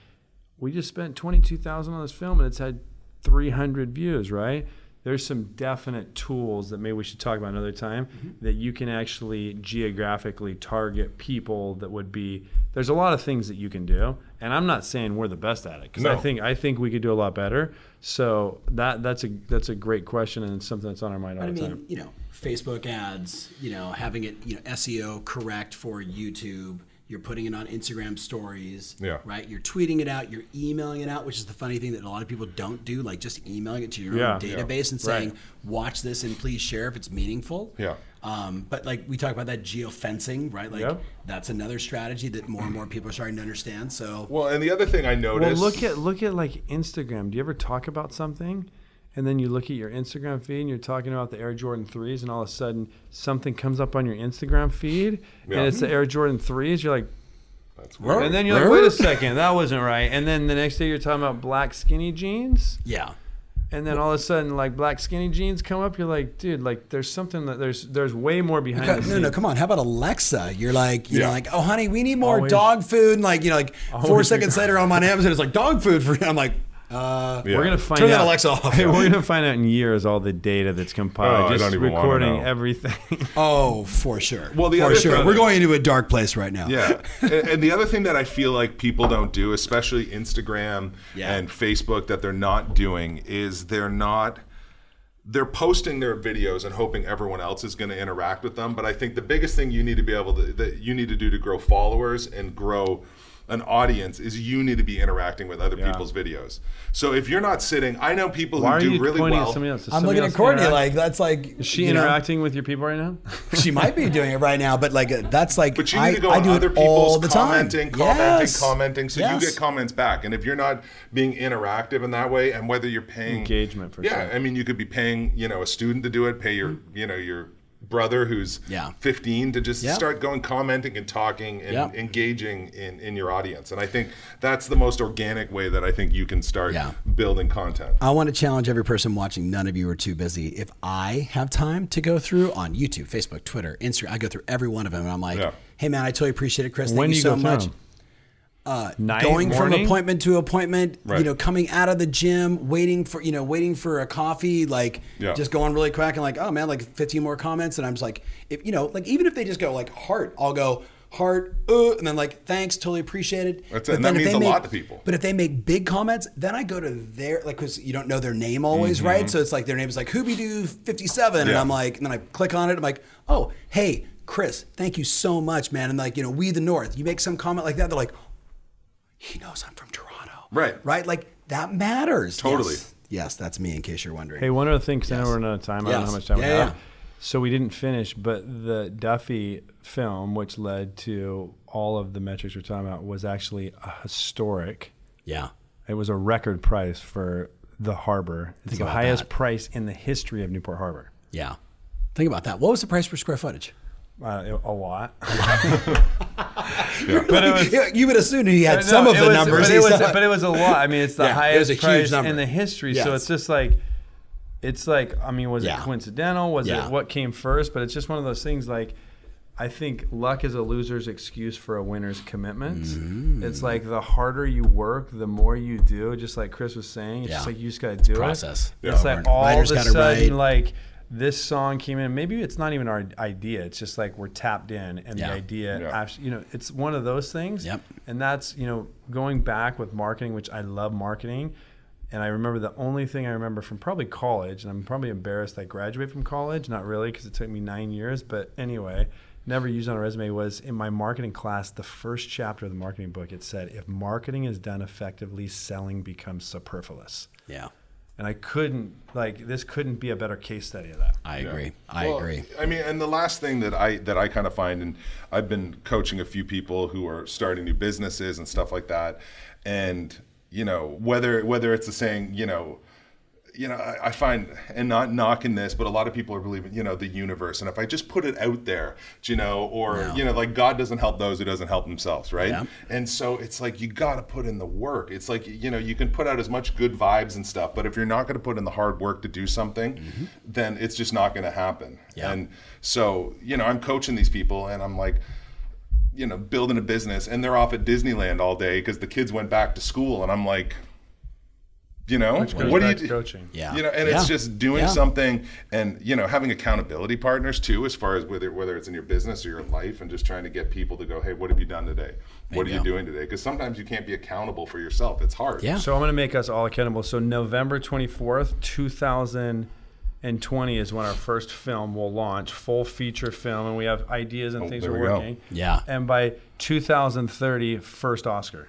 we just spent 22,000 on this film and it's had 300 views, right? There's some definite tools that maybe we should talk about another time mm-hmm. that you can actually geographically target people that would be there's a lot of things that you can do and i'm not saying we're the best at it because i think i think we could do a lot better so that that's a that's a great question and it's something that's on our mind all I the mean, time you know, Facebook ads, you know, having it, you know, SEO correct for YouTube. You're putting it on Instagram stories, Yeah. right? You're tweeting it out. You're emailing it out, which is the funny thing that a lot of people don't do, like just emailing it to your Yeah. own database and saying, Right. "Watch this and please share if it's meaningful." Yeah. Um, but like we talk about that geofencing, right? Like Yep. that's another strategy that more and more people are starting to understand. So Well, and the other thing I noticed. well noticed. look at look at like instagram do you ever talk about something and then you look at your instagram feed and you're talking about the air jordan 3s and all of a sudden something comes up on your instagram feed Yeah. and it's the air jordan 3s you're like That's weird. and then you're like wait a second that wasn't right and then the next day you're talking about black skinny jeans yeah, and then all of a sudden like black skinny jeans come up you're like dude like there's something that there's there's way more behind the no, scenes no, come on. How about Alexa? You're like, you know, like, oh, honey, we need more Always- dog food. And like, you know, like four seconds later on my Amazon, it's like dog food for you. I'm like, Uh, Yeah. We're gonna find Turn that out. Alexa off. Hey, we're gonna find out in years all the data that's compiled. Oh, I just don't even recording know. everything. Oh, for sure. Well, the for other sure. thing- We're going into a dark place right now. Yeah, and, and the other thing that I feel like people don't do, especially Instagram Yeah. and Facebook, that they're not doing is they're not they're posting their videos and hoping everyone else is going to interact with them. But I think the biggest thing you need to be able to that you need to do to grow followers and grow an audience is you need to be interacting with other people's videos. So if you're not sitting, I know people Why who are do you really pointing well. at somebody else? Is I'm somebody looking at else Courtney interact- like that's like. Is she you know, interacting with your people right now? she might be doing it right now, but like uh, that's like. But you I, need to go I on do other it all people's the time. commenting, commenting, Yes. commenting, so Yes. you get comments back. And if you're not being interactive in that way, and whether you're paying Engagement, for yeah, sure. I mean, you could be paying you know a student to do it, pay your you know your brother who's Yeah. 15 to just Yeah. start going commenting and talking and Yeah. engaging in in your audience. And I think that's the most organic way that I think you can start Yeah. building content. I want to challenge every person watching. None of you are too busy. If I have time to go through on YouTube, Facebook, Twitter, Instagram, I go through every one of them, and I'm like, Yeah. "Hey, man, I totally appreciate it, Chris. Thank when you you so much. through much." them? Night, going from appointment to appointment, you know, coming out of the gym, waiting for, you know, waiting for a coffee, like Yeah. just going really quick and like, oh man, like 15 more comments. And I'm just like, if, you know, like even if they just go like heart, I'll go heart, uh, and then like, thanks, totally appreciate it. That's it, and that means a make- lot to people. But if they make big comments, then I go to their, like, cause you don't know their name always, right? So it's like their name is like Hoobie 57. And I'm like, and then I click on it. I'm like, oh, hey, Chris, thank you so much, man. And like, you know, we the North, you make some comment like that. They're like, he knows I'm from Toronto. Right. Right? Like that matters. Totally. Yes, Yes, that's me in case you're wondering. Hey, one other thing, because I know we're running out of time. I don't know how much time we have. yeah. So we didn't finish, but the Duffy film, which led to all of the metrics we're talking about, was actually a historic. yeah. It was a record price for the harbor. It's Think the highest that. price in the history of Newport Harbor. Yeah. Think about that. What was the price per square footage? Uh, a lot. But it was- You- you would assume he had No, some of the was- numbers. But it, was, but it was a lot. I mean, it's the Yeah, highest was a huge price number. in the history. So it's just like, it's like, I mean, was Yeah. it coincidental? Was Yeah. it what came first? But it's just one of those things like, I think luck is a loser's excuse for a winner's commitment. Mm. It's like the harder you work, the more you do. Just like Chris was saying, it's just like you just got to do process. it. Yeah. It's like all Writers of a sudden, write. like this song came in. Maybe it's not even our idea. It's just like we're tapped in, and Yeah. the idea, Yeah. you know, it's one of those things. Yep. And that's, you know, going back with marketing, which I love marketing. And I remember the only thing I remember from probably college, and I'm probably embarrassed I graduated from college, not really, because it took me nine years, but anyway, never used on a resume, was in my marketing class, the first chapter of the marketing book, it said, if marketing is done effectively, selling becomes superfluous. yeah. And I couldn't, like, this couldn't be a better case study of that. I Yeah. agree. I Well, agree. I mean, and the last thing that I that I kind of find, and I've been coaching a few people who are starting new businesses and stuff like that, and you know whether whether it's the saying, you know. You know, I, I find, and not knocking this, but a lot of people are believing, you know, the universe. And if I just put it out there, you know, or, No. you know, like God doesn't help those who doesn't help themselves, right? Yeah. And so it's like you got to put in the work. It's like you know you can put out as much good vibes and stuff, but if you're not going to put in the hard work to do something, then it's just not going to happen. Mm-hmm. Yeah. And so you know I'm coaching these people, and I'm like, you know, building a business, and they're off at Disneyland all day because the kids went back to school, and I'm like, you know, Which goes what do you do? coaching. Yeah. You know, and Yeah. it's just doing Yeah. something and, you know, having accountability partners too, as far as whether, whether it's in your business or your life and just trying to get people to go, hey, what have you done today? What are you you go. doing today? Because sometimes you can't be accountable for yourself. It's hard. Yeah. So I'm going to make us all accountable. So November 24th, 2020 is when our first film will launch, full feature film, and we have ideas and Oh, things there we're we go. working. Yeah. And by 2030, first Oscar.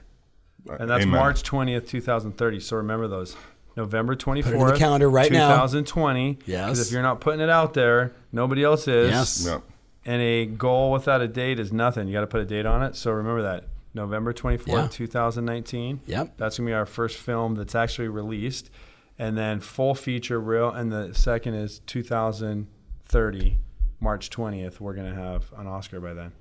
And that's Amen. March 20th, 2030. So remember those. November 24th. it in the calendar right now. 2020. Yes. Because if you're not putting it out there, nobody else is. Yes. Yeah. And a goal without a date is nothing. You got to put a date on it. So remember that. November 24th, Yeah. 2019. Yep. That's going to be our first film that's actually released. And then full feature real. And the second is 2030, March 20th. We're going to have an Oscar by then.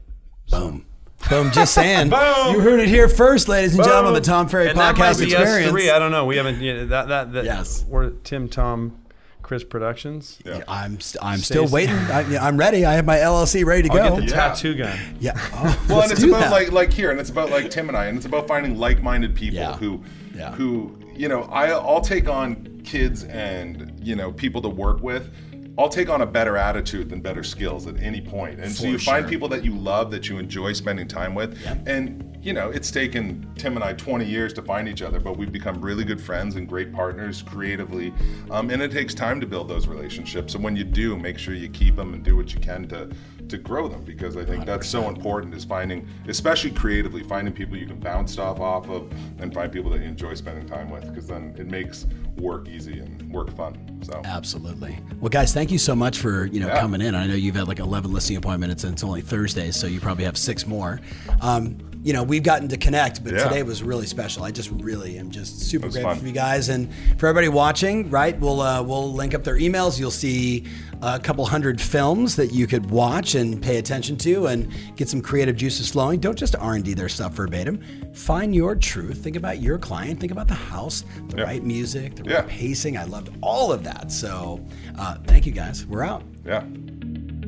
Boom. Boom. Just saying. Boom. You heard it here first, ladies and gentlemen, the Tom Ferry and that might Podcast be Experience. Us three. I don't know. We haven't. Yeah, that that that. Yes. We're Tim, Tom, Chris Productions. Yeah. I'm st- I'm still waiting. I, I'm ready. I have my LLC ready to I'll go. get the Yeah. tattoo gun. yeah. Oh, Well, and it's about that. like like here, and it's about like Tim and I, and it's about finding like-minded people Yeah. who Yeah. who you know I, I'll take on kids and you know people to work with. I'll take on a better attitude than better skills at any point. And so For you find people that you love, that you enjoy spending time with. And, you know, it's taken Tim and I 20 years to find each other, but we've become really good friends and great partners creatively. Um, and it takes time to build those relationships. And when you do, make sure you keep them and do what you can to, to grow them because I think that's so important is finding, especially creatively, finding people you can bounce stuff off of and find people that you enjoy spending time with because then it makes work easy and work fun. So. Absolutely. Well, guys, thank you so much for you know Yeah. coming in. I know you've had like 11 listing appointments, and it's only Thursday, so you probably have six more. Um, you know, we've gotten to connect, but Yeah. today was really special. I just really am just super grateful fun. for you guys, and for everybody watching. Right, we'll uh, we'll link up their emails. You'll see a couple hundred films that you could watch and pay attention to, and get some creative juices flowing. Don't just R and D their stuff verbatim. Find your truth. Think about your client. Think about the house, the Yeah. right music, the Yeah. right pacing. I loved all of that. So, uh, thank you guys. We're out. Yeah.